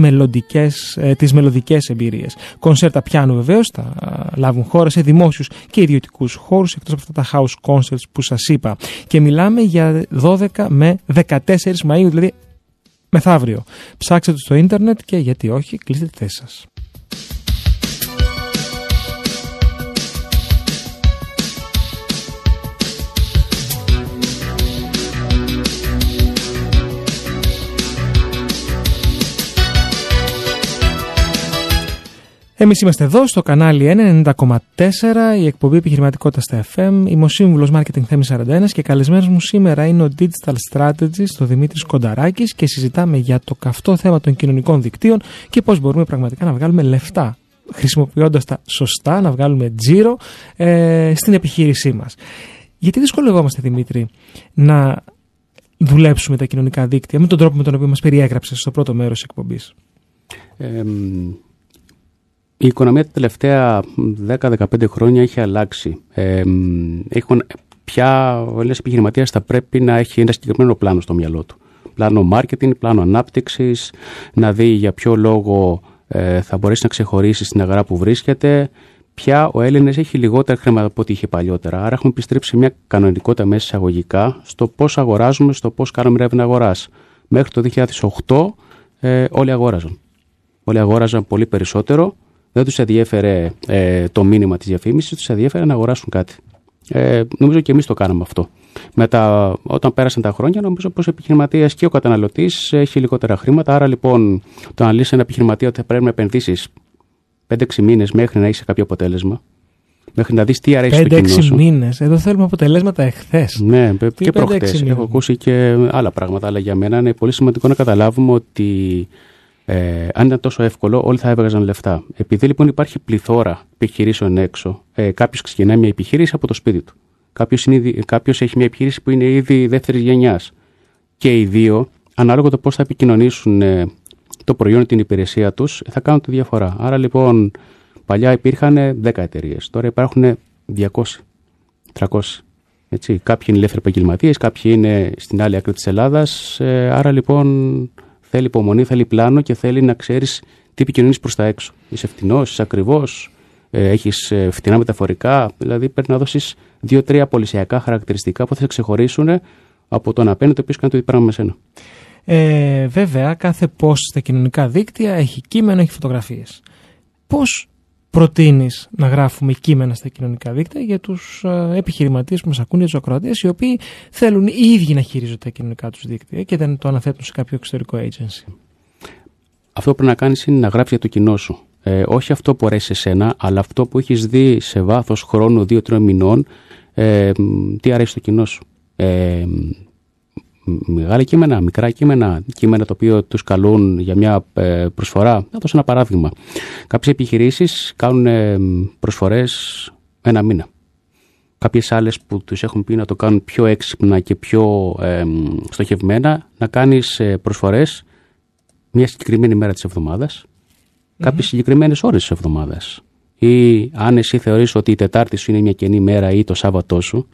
μελλοντικές εμπειρίες. Κονσέρτα πιάνου βεβαίως θα λάβουν χώρα σε δημόσιους και ιδιωτικούς χώρους, εκτός από αυτά τα house concerts που σας είπα. Και μιλάμε για 12 με 14 Μαΐου, δηλαδή μεθαύριο. Ψάξτε το στο ίντερνετ και γιατί όχι, κλείστε τη θέση σας. Εμείς είμαστε εδώ στο κανάλι 90,4, η εκπομπή επιχειρηματικότητας στα FM. Είμαι ο σύμβουλο Marketing Θέμης 41 και καλεσμένος μου σήμερα είναι ο Digital Strategist, ο Δημήτρης Κονταράκης και συζητάμε για το καυτό θέμα των κοινωνικών δικτύων και πώς μπορούμε πραγματικά να βγάλουμε λεφτά χρησιμοποιώντας τα σωστά, να βγάλουμε τζίρο ε, στην επιχείρησή μας. Γιατί δυσκολευόμαστε, Δημήτρη, να δουλέψουμε τα κοινωνικά δίκτυα με τον τρόπο με τον οποίο μας περιέγραψες στο πρώτο μέρος της εκπομπής; Ε, η οικονομία τα τελευταία 10-15 χρόνια έχει αλλάξει. Ε, έχουν, πια ο Έλληνας επιχειρηματίας θα πρέπει να έχει ένα συγκεκριμένο πλάνο στο μυαλό του. Πλάνο marketing, πλάνο ανάπτυξης, να δει για ποιο λόγο ε, θα μπορέσει να ξεχωρίσει στην αγορά που βρίσκεται. Πια ο Έλληνας έχει λιγότερα χρήματα από ό,τι είχε παλιότερα. Άρα έχουμε επιστρέψει μια κανονικότητα μέσα εισαγωγικά στο πώς αγοράζουμε, στο πώς κάνουμε έρευνα αγοράς. Μέχρι το 2008 ε, όλοι αγόραζαν. Όλοι αγόραζαν πολύ περισσότερο δεν τους ενδιέφερε ε, το μήνυμα της διαφήμισης, τους ενδιέφερε να αγοράσουν κάτι. Ε, νομίζω και εμείς το κάναμε αυτό. Μετά, όταν πέρασαν τα χρόνια, νομίζω πως ο επιχειρηματίας και ο καταναλωτής έχει λιγότερα χρήματα. Άρα λοιπόν, το να λύσει ένα επιχειρηματία ότι θα πρέπει να επενδύσεις 5-6 μήνες μέχρι να έχει κάποιο αποτέλεσμα, μέχρι να δεις τι αρέσει στο κοινό 5-6 σου. μήνες. Εδώ θέλουμε αποτελέσματα εχθές. Ναι, Τι και πέντε, έξι προχτές. μήνες; Έχω ακούσει και άλλα πράγματα, αλλά για μένα είναι πολύ σημαντικό να καταλάβουμε ότι ε, αν ήταν τόσο εύκολο, όλοι θα έβγαζαν λεφτά. Επειδή λοιπόν υπάρχει πληθώρα επιχειρήσεων έξω, ε, κάποιος ξεκινάει μια επιχείρηση από το σπίτι του. Κάποιος έχει μια επιχείρηση που είναι ήδη δεύτερης γενιάς. Και οι δύο, ανάλογα το πώς θα επικοινωνήσουν ε, το προϊόν ή την υπηρεσία τους, θα κάνουν τη διαφορά. Άρα λοιπόν, παλιά υπήρχαν 10 εταιρείες, τώρα υπάρχουν 200, 300. Έτσι. Κάποιοι είναι ελεύθεροι επαγγελματίες, κάποιοι είναι στην άλλη άκρη της Ελλάδας. Ε, άρα λοιπόν θέλει υπομονή, θέλει πλάνο και θέλει να ξέρεις τι επικοινωνείς προς τα έξω. Είσαι φτηνός, είσαι ακριβώ, ε, έχεις φτηνά μεταφορικά. Δηλαδή πρέπει να δώσεις δύο-τρία πολυσιακά χαρακτηριστικά που θα σε ξεχωρίσουν από τον απέναντι, ο οποίο κάνει το ίδιο πράγμα με σένα. Ε, βέβαια, κάθε post στα κοινωνικά δίκτυα έχει κείμενο, έχει φωτογραφίες. Πώς προτείνεις να γράφουμε κείμενα στα κοινωνικά δίκτυα για τους επιχειρηματίες που μας ακούν, για τους ακροατές, οι οποίοι θέλουν οι ίδιοι να χειρίζονται τα κοινωνικά τους δίκτυα και δεν το αναθέτουν σε κάποιο εξωτερικό agency. Αυτό που πρέπει να κάνεις είναι να γράψεις για το κοινό σου. Ε, όχι αυτό που αρέσει σε σένα, αλλά αυτό που έχεις δει σε βάθος χρόνου, δύο-τριών μηνών, ε, τι αρέσει στο κοινό σου. Ε, μεγάλα κείμενα, μικρά κείμενα, κείμενα το οποίο τους καλούν για μια ε, προσφορά. Θα δώσω ένα παράδειγμα. Κάποιες επιχειρήσεις κάνουν ε, προσφορές ένα μήνα. Κάποιες άλλες που τους έχουν πει να το κάνουν πιο έξυπνα και πιο ε, στοχευμένα, να κάνεις ε, προσφορές μια συγκεκριμένη μέρα της εβδομάδας, κάποιες συγκεκριμένες ώρες της εβδομάδας. Ή αν εσύ θεωρείς ότι η Τετάρτη σου είναι μια κενή μέρα ή το Σάββατό σου,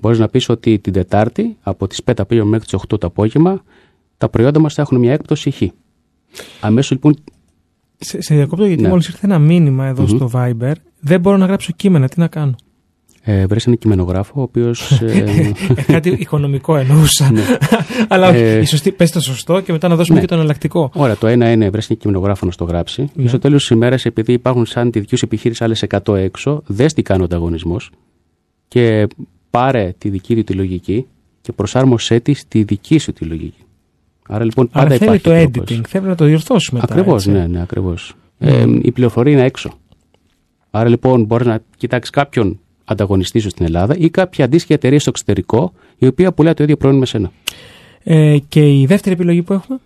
Μπορείς να πεις ότι την Τετάρτη από τις 5 το απόγευμα μέχρι τις 8 το απόγευμα τα προϊόντα μας θα έχουν μια έκπτωση χ. Αμέσως λοιπόν. Σε, σε διακόπτω γιατί Ναι. μόλις ήρθε ένα μήνυμα εδώ Μμμ. στο Viber. Δεν μπορώ να γράψω κείμενα. Τι να κάνω; Ε, βρες ένα κειμενογράφο, ο οποίος. *laughs* Ε, Ε, Κάτι οικονομικό εννοούσα. ναι. *laughs* Αλλά όχι. Ε, η σωστή, πες το σωστό και μετά να δώσουμε ναι. και το εναλλακτικό. Ωραία, το ένα είναι βρες ένα κειμενογράφο να στο γράψει. Ναι. Και στο τέλος της ημέρας, επειδή υπάρχουν σαν τη δική σου επιχείρηση άλλες 100 έξω, δες τι κάνει ο ανταγωνισμός και πάρε τη δική του τη λογική και προσάρμοσέ τη στη δική σου τη λογική. Άρα λοιπόν πάντα Αλλά θέλει υπάρχει το τρόπος. editing. Θέλει να το διορθώσουμε μετά. Ακριβώς, έτσι. ναι, ναι, ακριβώς. Ε, η πληροφορία είναι έξω. Άρα λοιπόν μπορείς να κοιτάξεις κάποιον ανταγωνιστή σου στην Ελλάδα ή κάποια αντίστοιχη εταιρεία στο εξωτερικό η οποία πουλάει το ίδιο προϊόν με σένα. Ε, και η δεύτερη επιλογή που έχουμε;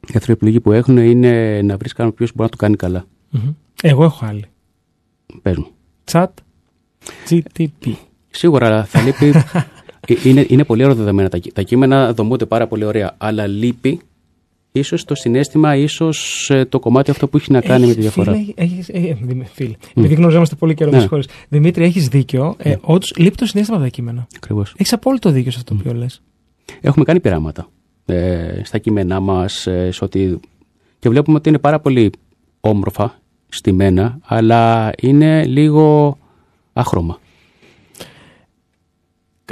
Η δεύτερη επιλογή που έχουν είναι να βρεις κάποιον ποιο μπορεί να το κάνει καλά. Μμμ. Εγώ έχω άλλη. Πες μου. Chat GTP. Σίγουρα αλλά θα λείπει. Ε, είναι, είναι πολύ ωραία τα, κεί- τα κείμενα, δομούνται πάρα πολύ ωραία. Αλλά λείπει ίσως το συνέστημα, ίσως το κομμάτι αυτό που έχει να κάνει με τη Έχεις, διαφορά. Φίλε, έχεις, ε, ε, Δημη- φίλε. Επειδή γνωριζόμαστε πολύ καιρό, με Ναι. συγχωρείς. Δημήτρη, έχεις δίκιο. Ε, όντως, λείπει το συνέστημα από τα κείμενα. Ακριβώς. Έχεις απόλυτο δίκιο σε αυτό που λες. Έχουμε κάνει πειράματα ε, στα κείμενά μας ε, σε ότι... και βλέπουμε ότι είναι πάρα πολύ όμορφα στημένα, αλλά είναι λίγο άχρωμα.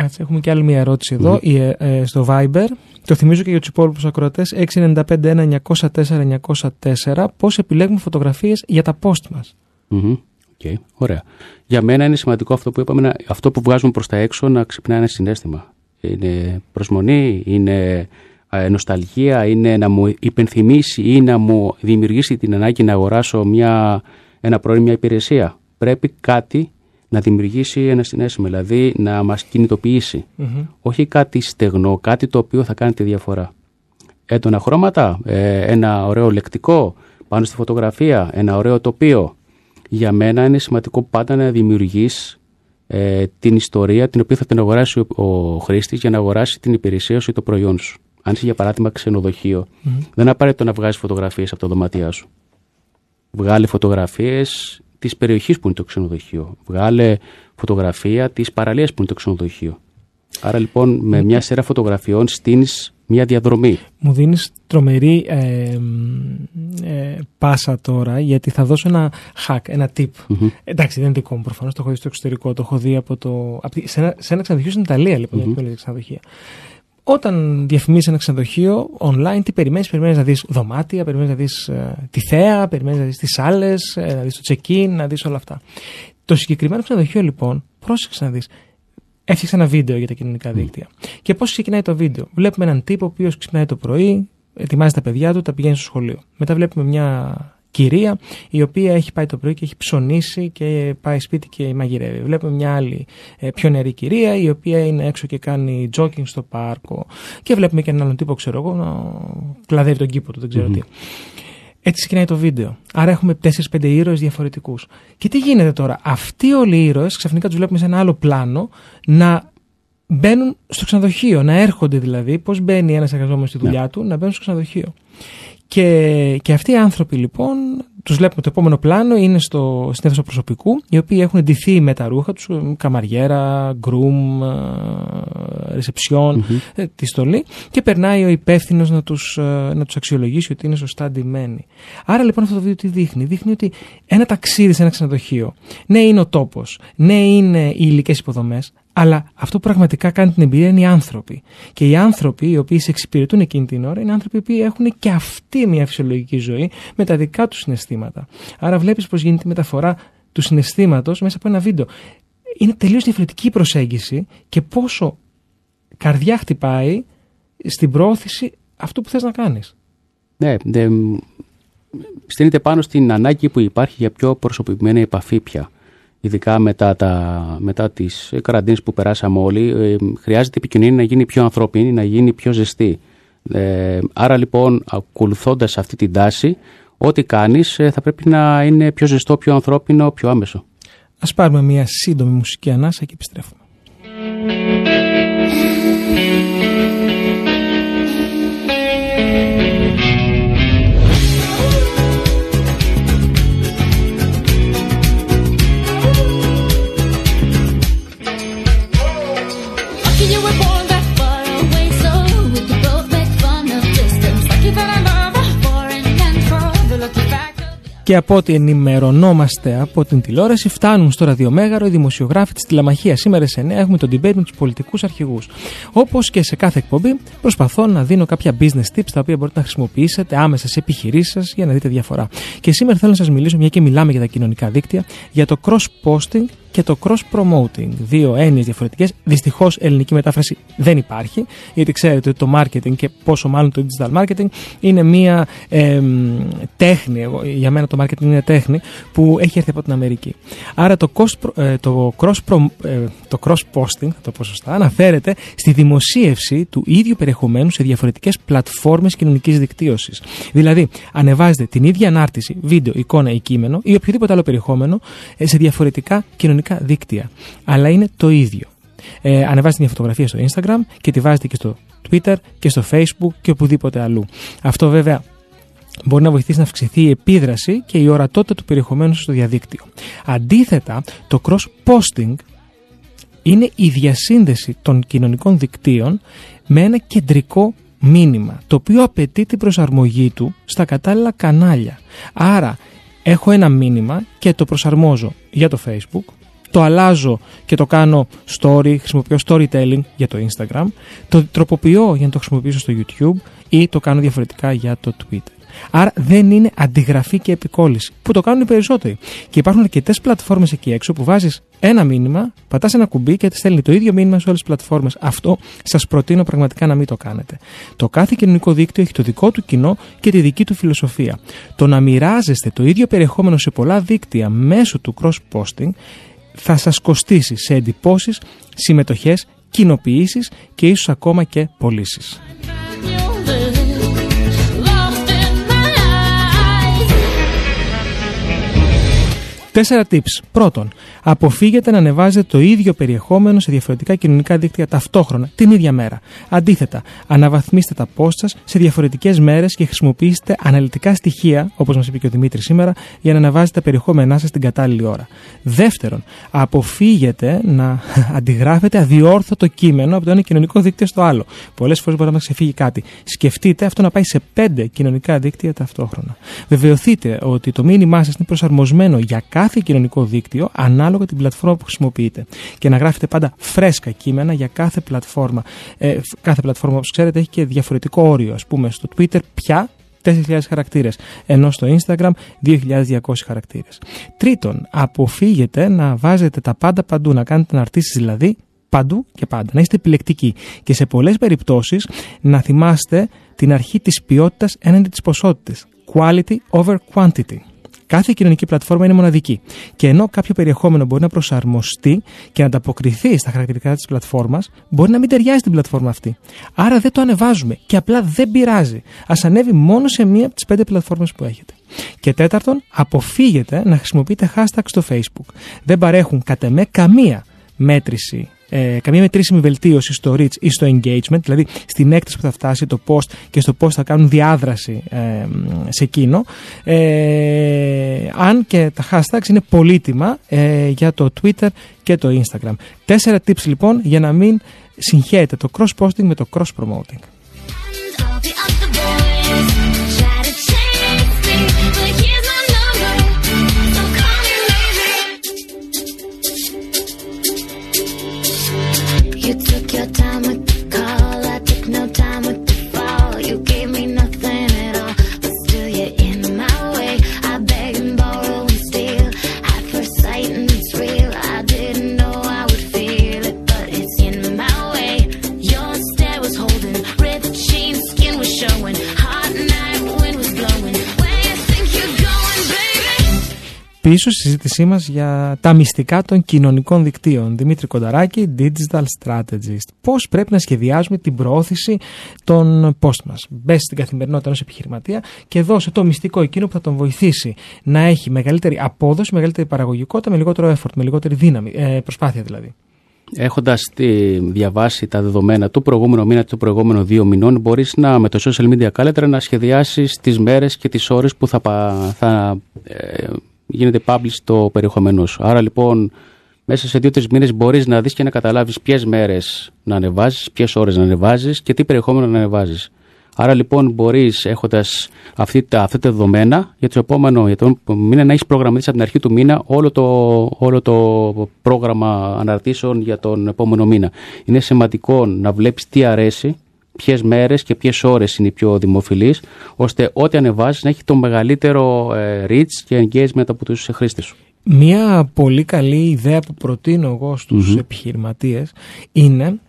Κάτσε, έχουμε και άλλη μια ερώτηση εδώ η, ε, ε, στο Viber. Το θυμίζω και για τους υπόλοιπους ακροατές. 695-1904-904. Πώς επιλέγουμε φωτογραφίες για τα post μας. Μμμ. Οκ, Ωραία. Για μένα είναι σημαντικό αυτό που είπαμε, να- αυτό που βγάζουμε προς τα έξω να ξυπνάει ένα συναίσθημα. Είναι προσμονή, είναι ε, νοσταλγία, είναι να μου υπενθυμίσει ή να μου δημιουργήσει την ανάγκη να αγοράσω μια, ένα προϊόν, μια υπηρεσία. Πρέπει κάτι να δημιουργήσει ένα συναίσθημα, δηλαδή να μας κινητοποιήσει. Όχι κάτι στεγνό, κάτι το οποίο θα κάνει τη διαφορά. Έντονα χρώματα, ε, ένα ωραίο λεκτικό πάνω στη φωτογραφία, ένα ωραίο τοπίο. Για μένα είναι σημαντικό πάντα να δημιουργείς ε, την ιστορία την οποία θα την αγοράσει ο, ο χρήστης για να αγοράσει την υπηρεσία σου ή το προϊόν σου. Αν είσαι για παράδειγμα ξενοδοχείο, δεν είναι απαραίτητο να βγάζεις φωτογραφίες από τα δωμάτια σου. Βγάλε φωτογραφίες της περιοχής που είναι το ξενοδοχείο. Βγάλε φωτογραφία της παραλίας που είναι το ξενοδοχείο. Άρα λοιπόν με μια σειρά φωτογραφιών στείνεις μια διαδρομή. Μου δίνεις τρομερή ε, μ, ε, πάσα τώρα γιατί θα δώσω ένα hack, ένα tip. Εντάξει, δεν είναι δικό μου προφανώς, το έχω δει στο εξωτερικό, το έχω δει από το, από, τη- σε, ένα, σε ένα ξενοδοχείο στην Ιταλία λοιπόν, mm-hmm. για ξενοδοχεία. Όταν διαφημίζεις ένα ξενοδοχείο online, τι περιμένεις, περιμένεις να δεις δωμάτια, περιμένεις να δεις ε, τη θέα, περιμένεις να δεις τις σάλες, ε, να δεις το check-in, να δεις όλα αυτά. Το συγκεκριμένο ξενοδοχείο λοιπόν, πρόσεξε να δεις, έφτιαξε ένα βίντεο για τα κοινωνικά δίκτυα. Και πώς ξεκινάει το βίντεο; Βλέπουμε έναν τύπο ο οποίος ξυπνάει το πρωί, ετοιμάζει τα παιδιά του, τα πηγαίνει στο σχολείο. Μετά βλέπουμε μια κυρία η οποία έχει πάει το πρωί και έχει ψωνίσει και πάει σπίτι και μαγειρεύει. Βλέπουμε μια άλλη ε, πιο νεαρή κυρία η οποία είναι έξω και κάνει jogging στο πάρκο και βλέπουμε και έναν άλλον τύπο ξέρω εγώ να κλαδεύει τον κήπο του, δεν ξερω τι. Έτσι ξεκινάει το βίντεο. Άρα έχουμε 4-5 ήρωες διαφορετικούς. Και τι γίνεται τώρα, αυτοί όλοι οι ήρωες ξαφνικά τους βλέπουμε σε ένα άλλο πλάνο να μπαίνουν στο ξενοδοχείο, να έρχονται δηλαδή. Πώς μπαίνει ένας εργαζόμενος στη δουλειά ναι. του, να μπαίνουν στο ξενοδοχείο. Και, και αυτοί οι άνθρωποι λοιπόν, τους βλέπουμε το επόμενο πλάνο, είναι στο, στην αίθουσα προσωπικού, οι οποίοι έχουν ντυθεί με τα ρούχα τους, καμαριέρα, γκρουμ, ρεσεψιόν, mm-hmm. τη στολή, και περνάει ο υπεύθυνος να τους ε, να τους αξιολογήσει ότι είναι σωστά ντυμένοι. Άρα λοιπόν αυτό το βίντεο τι δείχνει, δείχνει ότι ένα ταξίδι σε ένα ξενοδοχείο, ναι είναι ο τόπος, ναι είναι οι υλικές υποδομές, αλλά αυτό που πραγματικά κάνει την εμπειρία είναι οι άνθρωποι. Και οι άνθρωποι οι οποίοι σε εξυπηρετούν εκείνη την ώρα είναι άνθρωποι που έχουν και αυτή μια φυσιολογική ζωή με τα δικά τους συναισθήματα. Άρα βλέπεις πώς γίνεται η μεταφορά του συναισθήματος μέσα από ένα βίντεο. Είναι τελείως διαφορετική η προσέγγιση και πόσο καρδιά χτυπάει στην πρόθεση αυτού που θες να κάνεις. Ναι, ναι στείνεται πάνω στην ανάγκη που υπάρχει για πιο προσωπημένη επαφή πια ειδικά μετά, τα, μετά τις καραντίνες που περάσαμε όλοι, ε, χρειάζεται η επικοινωνία να γίνει πιο ανθρώπινη, να γίνει πιο ζεστή. Ε, άρα λοιπόν, ακολουθώντας αυτή την τάση, ό,τι κάνεις ε, θα πρέπει να είναι πιο ζεστό, πιο ανθρώπινο, πιο άμεσο. Ας πάρουμε μια σύντομη μουσική ανάσα και επιστρέφουμε. Και από ό,τι ενημερωνόμαστε από την τηλεόραση, φτάνουν στο ραδιομέγαρο οι δημοσιογράφοι της τηλεμαχία. Σήμερα σε 9 έχουμε τον debate με τους πολιτικούς αρχηγούς. Όπως και σε κάθε εκπομπή, προσπαθώ να δίνω κάποια business tips τα οποία μπορείτε να χρησιμοποιήσετε άμεσα σε επιχειρήσεις σας για να δείτε διαφορά. Και σήμερα θέλω να σας μιλήσω, μια και μιλάμε για τα κοινωνικά δίκτυα, για το cross-posting και το cross-promoting. Δύο έννοιες διαφορετικές. Δυστυχώς ελληνική μετάφραση δεν υπάρχει, γιατί ξέρετε ότι το marketing και πόσο μάλλον το digital marketing είναι μια ε, τέχνη. Για μένα το marketing είναι τέχνη που έχει έρθει από την Αμερική. Άρα το, cost, ε, το, cross, ε, το cross-posting, το πω σωστά, αναφέρεται στη δημοσίευση του ίδιου περιεχομένου σε διαφορετικές πλατφόρμες κοινωνικής δικτύωσης. Δηλαδή, ανεβάζετε την ίδια ανάρτηση, βίντεο, εικόνα ή κείμενο ή οποιοδήποτε άλλο περιεχόμενο ε, σε διαφορετικά κοινωνικά δίκτυα. Αλλά είναι το ίδιο. Ε, ανεβάζετε μια φωτογραφία στο Instagram και τη βάζετε και στο Twitter και στο Facebook και οπουδήποτε αλλού. Αυτό βέβαια μπορεί να βοηθήσει να αυξηθεί η επίδραση και η ορατότητα του περιεχομένου στο διαδίκτυο. Αντίθετα, το cross-posting είναι η διασύνδεση των κοινωνικών δικτύων με ένα κεντρικό μήνυμα, το οποίο απαιτεί την προσαρμογή του στα κατάλληλα κανάλια. Άρα, έχω ένα μήνυμα και το προσαρμόζω για το Facebook, το αλλάζω και το κάνω story, χρησιμοποιώ storytelling για το Instagram, το τροποποιώ για να το χρησιμοποιήσω στο YouTube ή το κάνω διαφορετικά για το Twitter. Άρα δεν είναι αντιγραφή και επικόλυση, που το κάνουν οι περισσότεροι. Και υπάρχουν αρκετές πλατφόρμες εκεί έξω που βάζεις ένα μήνυμα, πατάς ένα κουμπί και στέλνει το ίδιο μήνυμα σε όλες τις πλατφόρμες. Αυτό σας προτείνω πραγματικά να μην το κάνετε. Το κάθε κοινωνικό δίκτυο έχει το δικό του κοινό και τη δική του φιλοσοφία. Το να μοιράζεστε το ίδιο περιεχόμενο σε πολλά δίκτυα μέσω του cross-posting θα σας κοστίσει σε εντυπώσεις, συμμετοχές, κοινοποιήσεις και ίσως ακόμα και πωλήσεις. Τέσσερα tips. Πρώτον, αποφύγετε να ανεβάζετε το ίδιο περιεχόμενο σε διαφορετικά κοινωνικά δίκτυα ταυτόχρονα την ίδια μέρα. Αντίθετα, αναβαθμίστε τα post σας σε διαφορετικές μέρες και χρησιμοποιήστε αναλυτικά στοιχεία, όπως μας είπε και ο Δημήτρης σήμερα, για να αναβάζετε τα περιεχόμενά σας την κατάλληλη ώρα. Δεύτερον, αποφύγετε να *laughs* αντιγράφετε αδιόρθωτο κείμενο από το ένα κοινωνικό δίκτυο στο άλλο. Πολλές φορές μπορεί να μα ξεφύγει κάτι. Σκεφτείτε αυτό να πάει σε πέντε κοινωνικά δίκτυα ταυτόχρονα. Βεβαιωθείτε ότι το μήνυμά σας είναι προσαρμοσμένο για κάθε κάθε κοινωνικό δίκτυο ανάλογα την πλατφόρμα που χρησιμοποιείτε. Και να γράφετε πάντα φρέσκα κείμενα για κάθε πλατφόρμα. Ε, κάθε πλατφόρμα, όπως ξέρετε, έχει και διαφορετικό όριο. Α πούμε, στο Twitter πια 4.000 χαρακτήρες, ενώ στο Instagram 2.200 χαρακτήρες. Τρίτον, αποφύγετε να βάζετε τα πάντα παντού, να κάνετε αναρτήσεις δηλαδή παντού και πάντα. Να είστε επιλεκτικοί και σε πολλές περιπτώσεις να θυμάστε την αρχή της ποιότητας έναντι της ποσότητας. quality over quantity. Κάθε κοινωνική πλατφόρμα είναι μοναδική. Και ενώ κάποιο περιεχόμενο μπορεί να προσαρμοστεί και να ανταποκριθεί στα χαρακτηριστικά της πλατφόρμας, μπορεί να μην ταιριάζει την πλατφόρμα αυτή. Άρα δεν το ανεβάζουμε και απλά δεν πειράζει. Α ανέβει μόνο σε μία από τις πέντε πλατφόρμες που έχετε. Και τέταρτον, αποφύγετε να χρησιμοποιείτε hashtag στο Facebook. Δεν παρέχουν κατ' εμέ καμία μέτρηση ε, καμία μετρήσιμη βελτίωση στο reach ή στο engagement, δηλαδή στην έκταση που θα φτάσει το post και στο post θα κάνουν διάδραση ε, σε εκείνο. Ε, αν και τα hashtags είναι πολύτιμα ε, για το Twitter και το Instagram. Τέσσερα tips λοιπόν για να μην συγχαίρετε το cross-posting με το cross-promoting. Πίσω στη συζήτησή μας για τα μυστικά των κοινωνικών δικτύων. Δημήτρη Κονταράκη, Digital Strategist. Πώς πρέπει να σχεδιάζουμε την προώθηση των post μας. Μπες στην καθημερινότητα ενός επιχειρηματία και δώσε το μυστικό εκείνο που θα τον βοηθήσει να έχει μεγαλύτερη απόδοση, μεγαλύτερη παραγωγικότητα, με λιγότερο effort, με λιγότερη δύναμη, ε, προσπάθεια δηλαδή. Έχοντας διαβάσει τα δεδομένα του προηγούμενου μήνα και του προηγούμενου δύο μηνών, μπορείς να με το social media καλύτερα να σχεδιάσεις τις μέρες και τις ώρες που θα, θα ε, γίνεται publish το περιεχομένο σου. Άρα λοιπόν μέσα σε δύο-τρεις μήνες μπορείς να δεις και να καταλάβεις ποιες μέρες να ανεβάζεις, ποιες ώρες να ανεβάζεις και τι περιεχόμενο να ανεβάζεις. Άρα λοιπόν μπορείς έχοντας αυτά τα δεδομένα για το επόμενο για τον μήνα να έχεις προγραμματίσει από την αρχή του μήνα όλο το, όλο το πρόγραμμα αναρτήσεων για τον επόμενο μήνα. Είναι σημαντικό να βλέπεις τι αρέσει ποιες μέρες και ποιες ώρες είναι οι πιο δημοφιλείς, ώστε ό,τι ανεβάζει να έχει το μεγαλύτερο ε, reach και engagement από τους χρήστες σου. Μία πολύ καλή ιδέα που προτείνω εγώ στους mm επιχειρηματίες είναι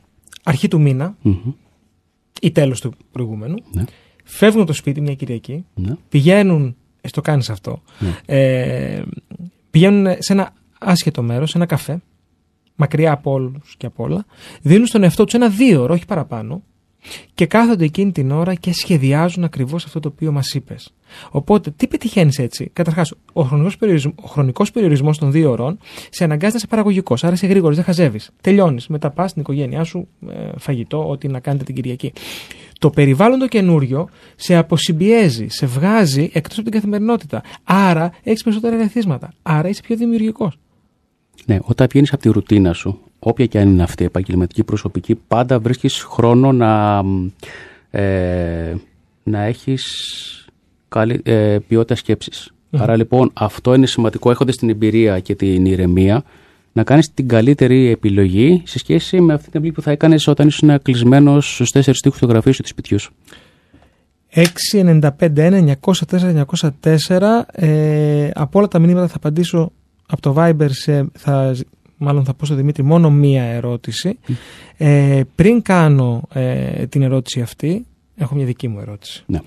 αρχή του μήνα ή τέλος του προηγούμενου ναι. φεύγουν το σπίτι μια Κυριακή ναι. πηγαίνουν, ε, στο κάνεις αυτό ναι. ε, πηγαίνουν σε ένα άσχετο μέρος, σε ένα καφέ μακριά από όλους και από όλα δίνουν στον εαυτό τους ένα δύο ώρο, όχι παραπάνω και κάθονται εκείνη την ώρα και σχεδιάζουν ακριβώς αυτό το οποίο μας είπες. Οπότε, τι πετυχαίνεις έτσι; Καταρχάς, ο χρονικός περιορισμός των δύο ωρών σε αναγκάζει να είσαι παραγωγικός. Άρα είσαι γρήγορος, δεν χαζεύεις. Τελειώνεις. Μετά πας στην οικογένειά σου, ε, φαγητό, ό,τι να κάνετε την Κυριακή. Το περιβάλλον το καινούριο σε αποσυμπιέζει, σε βγάζει εκτός από την καθημερινότητα. Άρα έχεις περισσότερα ερεθίσματα. Άρα είσαι πιο δημιουργικός. Ναι, όταν βγαίνεις από τη ρουτίνα σου, όποια και αν είναι αυτή, επαγγελματική, προσωπική, πάντα βρίσκεις χρόνο να, ε, να έχεις καλή, ε, ποιότητα σκέψης. Άρα λοιπόν αυτό είναι σημαντικό έχοντας την εμπειρία και την ηρεμία να κάνεις την καλύτερη επιλογή σε σχέση με αυτή την επιλογή που θα έκανες όταν ήσουν κλεισμένος στους τέσσερις τείχους του γραφείου σου του σπιτιού σου. 695-904-904 ε, από όλα τα μηνύματα θα απαντήσω από το Viber σε, θα μάλλον θα πω στο Δημήτρη μόνο μία ερώτηση. Ε, πριν κάνω ε, την ερώτηση αυτή, έχω μια δική μου ερώτηση. Ναι.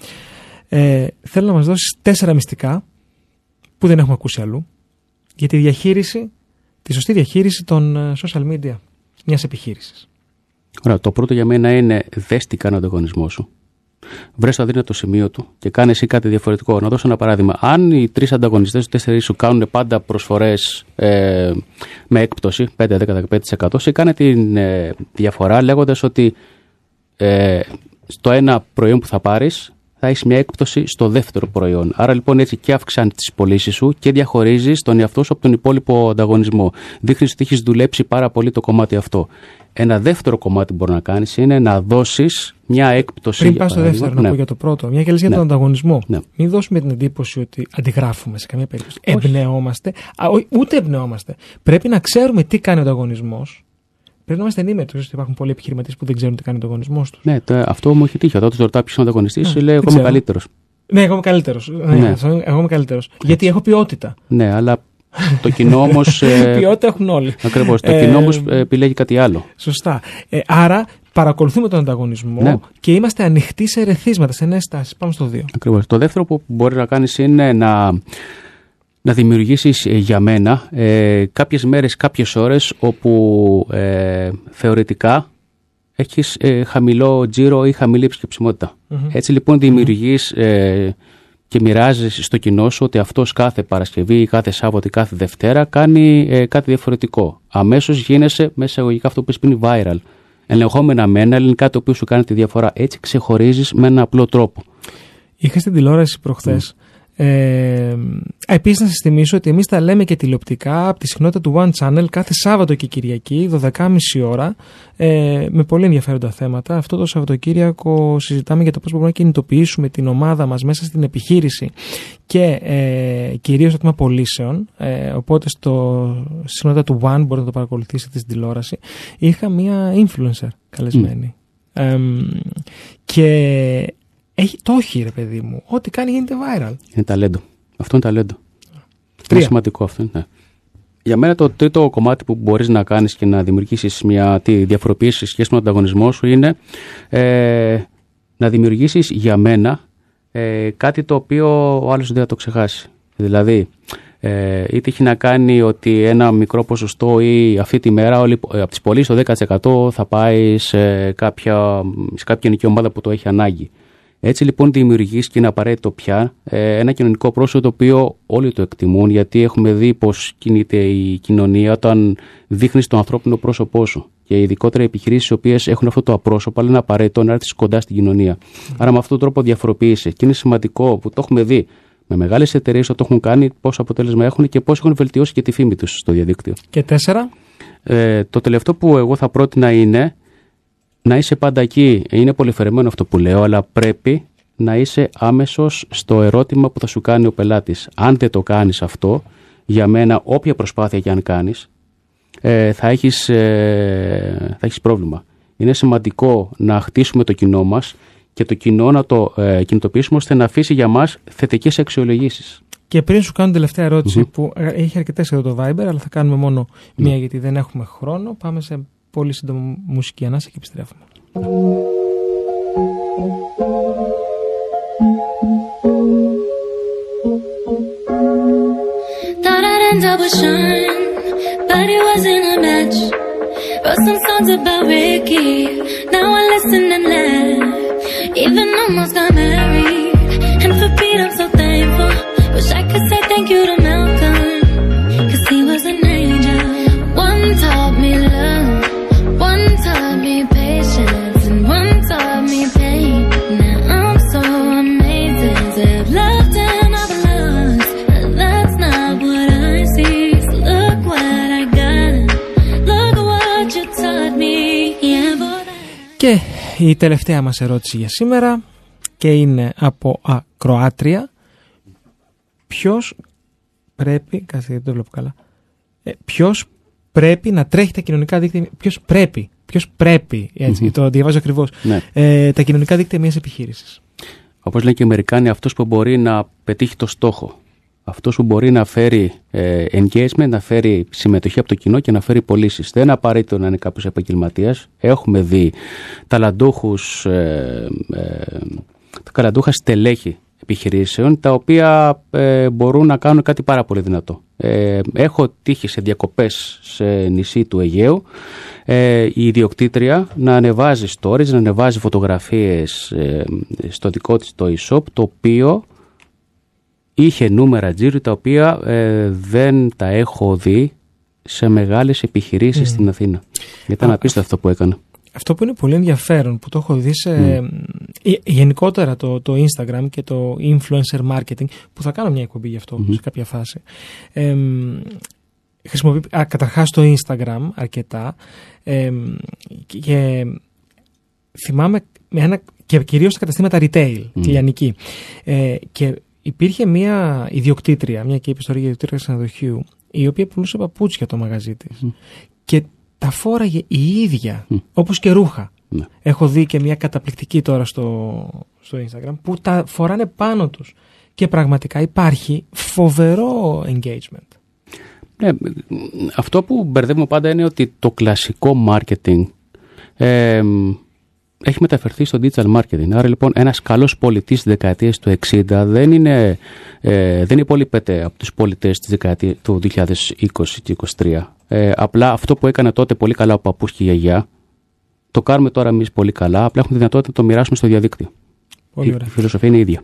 Ε, θέλω να μας δώσεις τέσσερα μυστικά που δεν έχουμε ακούσει αλλού για τη διαχείριση, τη σωστή διαχείριση των ε, social media μιας επιχείρησης. Ωραία, το πρώτο για μένα είναι δες τι κάνει ο ανταγωνισμός σου βρε το αδύνατο σημείο του και κάνει εσύ κάτι διαφορετικό. Να δώσω ένα παράδειγμα. Αν οι τρεις ανταγωνιστές, οι τέσσερις σου κάνουν πάντα προσφορές ε, με έκπτωση 5-10-15%, σε κάνει τη ε, διαφορά λέγοντας ότι ε, στο ένα προϊόν που θα πάρεις θα έχεις μια έκπτωση στο δεύτερο προϊόν. Άρα λοιπόν έτσι και αυξάνει τις πωλήσεις σου και διαχωρίζεις τον εαυτό σου από τον υπόλοιπο ανταγωνισμό. Δείχνεις ότι έχεις δουλέψει πάρα πολύ το κομμάτι αυτό. Ένα δεύτερο κομμάτι που μπορεί να κάνεις είναι να δώσεις μια έκπτωση. Πριν πας στο δεύτερο, ναι. να πω για το πρώτο. Μια και λες για ναι. τον ανταγωνισμό. Ναι. Μην δώσουμε την εντύπωση ότι αντιγράφουμε σε καμία περίπτωση. Εμπνεόμαστε. ούτε εμπνεόμαστε. Πρέπει να ξέρουμε τι κάνει ο ανταγωνισμός. Πρέπει να είμαστε ενήμεροι. ότι υπάρχουν πολλοί επιχειρηματίες που δεν ξέρουν τι κάνει ο ανταγωνισμός τους. Ναι, το, αυτό μου έχει τύχει. Όταν τους ρωτάω ποιος είναι ο ανταγωνιστής, ναι, λέει Εγώ είμαι καλύτερος. Ναι, εγώ είμαι καλύτερος. Ναι, ναι. Εγώ είμαι καλύτερος. Γιατί έχω ποιότητα. Ναι, αλλά Το κοινό όμως. *laughs* Ποιότητα έχουν όλοι. Ακριβώς. Το κοινό όμως επιλέγει κάτι άλλο. Σωστά. άρα παρακολουθούμε τον ανταγωνισμό ναι. και είμαστε ανοιχτοί σε ερεθίσματα, σε νέες τάσεις. Πάμε στο 2. Ακριβώς. Το δεύτερο που μπορεί να κάνεις είναι να να δημιουργήσεις ε, για μένα ε, κάποιες μέρες, κάποιες ώρες όπου ε, θεωρητικά έχεις ε, χαμηλό τζίρο ή χαμηλή Έτσι λοιπόν δημιουργείς ε, και μοιράζεις στο κοινό σου ότι αυτός κάθε Παρασκευή ή κάθε Σάββατο ή κάθε Δευτέρα κάνει κάτι διαφορετικό. Αμέσως γίνεσαι μέσα εγωγικά αυτό που είναι viral. Ελεγχόμενα με ένα ελληνικά το οποίο σου κάνει τη διαφορά. Έτσι ξεχωρίζεις με ένα απλό τρόπο. Είχα στην τηλεόραση προχθές ε, Επίσης, να σας θυμίσω ότι εμείς τα λέμε και τηλεοπτικά από τη συχνότητα του One Channel κάθε Σάββατο και Κυριακή, 12.30 ώρα, ε, με πολύ ενδιαφέροντα θέματα. Αυτό το Σαββατοκύριακο συζητάμε για το πώς μπορούμε να κινητοποιήσουμε την ομάδα μας μέσα στην επιχείρηση και ε, κυρίως το τμήμα πωλήσεων. Ε, οπότε, στο, στη συχνότητα του One μπορείτε να το παρακολουθήσετε στην τηλεόραση. Είχα μία influencer καλεσμένη. Mm. και έχει, το όχι, ρε παιδί μου. Ό,τι κάνει γίνεται viral. Είναι ταλέντο. Αυτό είναι ταλέντο. Είναι σημαντικό αυτό. Ναι. Για μένα το τρίτο κομμάτι που μπορείς να κάνεις και να δημιουργήσεις μια τη διαφοροποίηση σχέση με τον ανταγωνισμό σου είναι ε, να δημιουργήσεις για μένα ε, κάτι το οποίο ο άλλος δεν θα το ξεχάσει. Δηλαδή, ε, είτε έχει να κάνει ότι ένα μικρό ποσοστό ή αυτή τη μέρα όλοι, ε, από τις πωλήσεις το 10% θα πάει σε κάποια, σε κάποια γενική ομάδα που το έχει ανάγκη. Έτσι λοιπόν δημιουργείς και είναι απαραίτητο πια ε, ένα κοινωνικό πρόσωπο το οποίο όλοι το εκτιμούν γιατί έχουμε δει πώ κινείται η κοινωνία όταν δείχνεις το ανθρώπινο πρόσωπό σου. Και ειδικότερα οι επιχειρήσεις οι οποίες έχουν αυτό το απρόσωπο, αλλά είναι απαραίτητο να έρθεις κοντά στην κοινωνία. Άρα με αυτόν τον τρόπο διαφοροποίησε. Και είναι σημαντικό που το έχουμε δει με μεγάλες εταιρείες το έχουν κάνει, πόσο αποτέλεσμα έχουν και πώ έχουν βελτιώσει και τη φήμη τους στο διαδίκτυο. Και τέσσερα; Ε, το τελευταίο που εγώ θα πρότεινα είναι να είσαι πάντα εκεί. Είναι πολυφερεμένο αυτό που λέω, αλλά πρέπει να είσαι άμεσος στο ερώτημα που θα σου κάνει ο πελάτης. Αν δεν το κάνεις αυτό, για μένα όποια προσπάθεια και αν κάνεις, ε, θα, έχεις, ε, θα έχεις πρόβλημα. Είναι σημαντικό να χτίσουμε το κοινό μας και το κοινό να το ε, κινητοποιήσουμε ώστε να αφήσει για μας θετικές αξιολογήσεις. Και πριν σου κάνω τελευταία που ε, έχει αρκετές εδώ το Viber, αλλά θα κάνουμε μόνο μία γιατί δεν έχουμε χρόνο, πάμε σε πολύ σύντομη μουσική ανάσα και επιστρέφουμε. Thought I'd end up with Sean, but it wasn't a match. Wrote some songs about Ricky, now I listen and laugh. Even almost got married, and for Pete I'm so thankful. Wish I could η τελευταία μας ερώτηση για σήμερα και είναι από ακροάτρια. Ποιος πρέπει, κάτσε δεν το βλέπω καλά, ε, ποιος πρέπει να τρέχει τα κοινωνικά δίκτυα, ποιος πρέπει, ποιος πρέπει, έτσι, το διαβάζω ακριβώς, ναι. ε, τα κοινωνικά δίκτυα μιας επιχείρησης. Όπως λένε και οι Αμερικάνοι, αυτός που μπορεί να πετύχει το στόχο αυτός που μπορεί να φέρει ε, engagement, να φέρει συμμετοχή από το κοινό και να φέρει πωλήσεις. Δεν είναι απαραίτητο να είναι κάποιος επαγγελματίας. Έχουμε δει ταλαντούχου, ε, ε, ταλαντούχα στελέχη επιχειρήσεων τα οποία ε, μπορούν να κάνουν κάτι πάρα πολύ δυνατό. Ε, έχω τύχει σε διακοπές σε νησί του Αιγαίου ε, η ιδιοκτήτρια να ανεβάζει stories, να ανεβάζει φωτογραφίες στο δικό της το e-shop το οποίο είχε νούμερα τζίρου τα οποία ε, δεν τα έχω δει σε μεγάλες επιχειρήσεις στην Αθήνα. Ήταν απίστευτο αυτό που έκανε. Αυτό που είναι πολύ ενδιαφέρον που το έχω δει σε, ε, γενικότερα το, το Instagram και το influencer marketing που θα κάνω μια εκπομπή γι' αυτό σε κάποια φάση. Ε, χρησιμοποιεί καταρχάς το Instagram αρκετά και θυμάμαι με ένα, και κυρίως στα καταστήματα retail, mm. Ε, και υπήρχε μια ιδιοκτήτρια, μια και ιστορία ιδιοκτήτρια ξενοδοχείου, η οποία πουλούσε παπούτσια το μαγαζί της. Και τα φόραγε η ίδια, mm. όπως και ρούχα. Ναι. Έχω δει και μια καταπληκτική τώρα στο, στο Instagram που τα φοράνε πάνω τους. Και πραγματικά υπάρχει φοβερό engagement. Ναι, αυτό που μπερδεύουμε πάντα είναι ότι το κλασικό marketing ε, έχει μεταφερθεί στο digital marketing. Άρα λοιπόν ένας καλός πολιτής της δεκαετίας του 60 δεν είναι, ε, δεν υπολείπεται από τους πολιτές της δεκαετίας του 2020 και 2023. Ε, απλά αυτό που έκανε τότε πολύ καλά ο παππούς και η γιαγιά, το κάνουμε τώρα εμείς πολύ καλά, απλά έχουμε τη δυνατότητα να το μοιράσουμε στο διαδίκτυο. Πολύ ωραία. Η φιλοσοφία είναι η ίδια.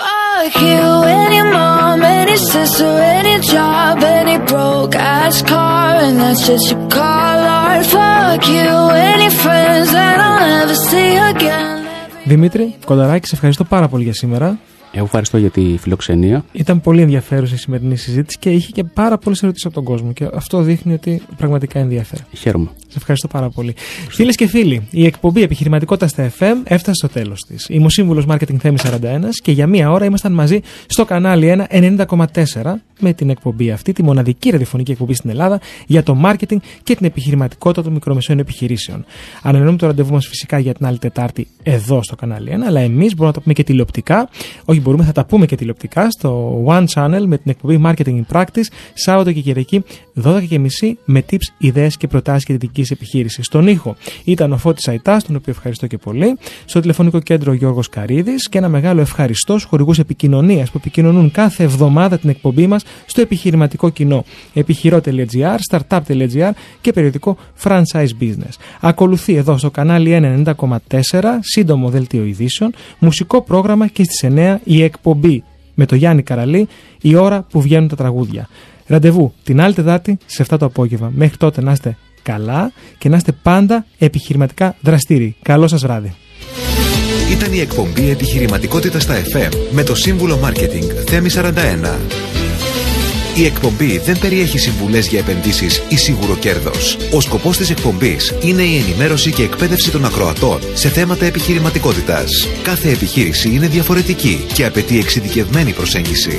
Fuck you, any mom, any sister, any job, any broke ass car, and that's just your call art. Fuck you, any friends that I'll never see again. Δημήτρη Κονταράκη, σε ευχαριστώ πάρα πολύ για σήμερα. Εγώ ευχαριστώ για τη φιλοξενία. Ήταν πολύ ενδιαφέρουσα η σημερινή συζήτηση και είχε και πάρα πολλές ερωτήσεις από τον κόσμο. Και αυτό δείχνει ότι πραγματικά ενδιαφέρει. Χαίρομαι. Σε ευχαριστώ πάρα πολύ. Φίλες και φίλοι, η εκπομπή Επιχειρηματικότητας στα FM έφτασε στο τέλος της. Είμαι ο σύμβουλος Marketing Θέμης 41 και για μία ώρα ήμασταν μαζί στο κανάλι 1 90,4 με την εκπομπή αυτή, τη μοναδική ραδιοφωνική εκπομπή στην Ελλάδα για το marketing και την επιχειρηματικότητα των μικρομεσαίων επιχειρήσεων. Ανανεώνουμε το ραντεβού μας φυσικά για την άλλη Τετάρτη εδώ στο κανάλι 1, αλλά εμείς μπορούμε να τα πούμε και τηλεοπτικά. Όχι, μπορούμε, θα τα πούμε και τηλεοπτικά στο One Channel με την εκπομπή Marketing in Practice, Σάββατο και Κυριακή 12.30 με tips, ιδέες και προτάσεις και δυτική επιχείρησης. Στον ήχο ήταν ο Φώτης Αϊτάς, τον οποίο ευχαριστώ και πολύ. Στο τηλεφωνικό κέντρο Γιώργος Καρίδης και ένα μεγάλο ευχαριστώ στους χορηγούς επικοινωνίας που επικοινωνούν κάθε εβδομάδα την εκπομπή μας στο επιχειρηματικό κοινό. Επιχειρό.gr, startup.gr και περιοδικό Franchise Business. Ακολουθεί εδώ στο κανάλι 190,4 σύντομο δελτίο ειδήσεων, μουσικό πρόγραμμα και στις 9 η εκπομπή με το Γιάννη Καραλή η ώρα που βγαίνουν τα τραγούδια. Ραντεβού την άλλη Τετάρτη σε 7 το απόγευμα. Μέχρι τότε να είστε καλά και να είστε πάντα επιχειρηματικά δραστήριοι. Καλό σας βράδυ. Ήταν η εκπομπή Επιχειρηματικότητα στα FM με το σύμβουλο Μάρκετινγκ Θέμη 41. Η εκπομπή δεν περιέχει συμβουλές για επενδύσεις ή σίγουρο κέρδος. Ο σκοπός της εκπομπής είναι η ενημέρωση και εκπαίδευση των ακροατών σε θέματα επιχειρηματικότητας. Κάθε επιχείρηση είναι διαφορετική και απαιτεί εξειδικευμένη προσέγγιση.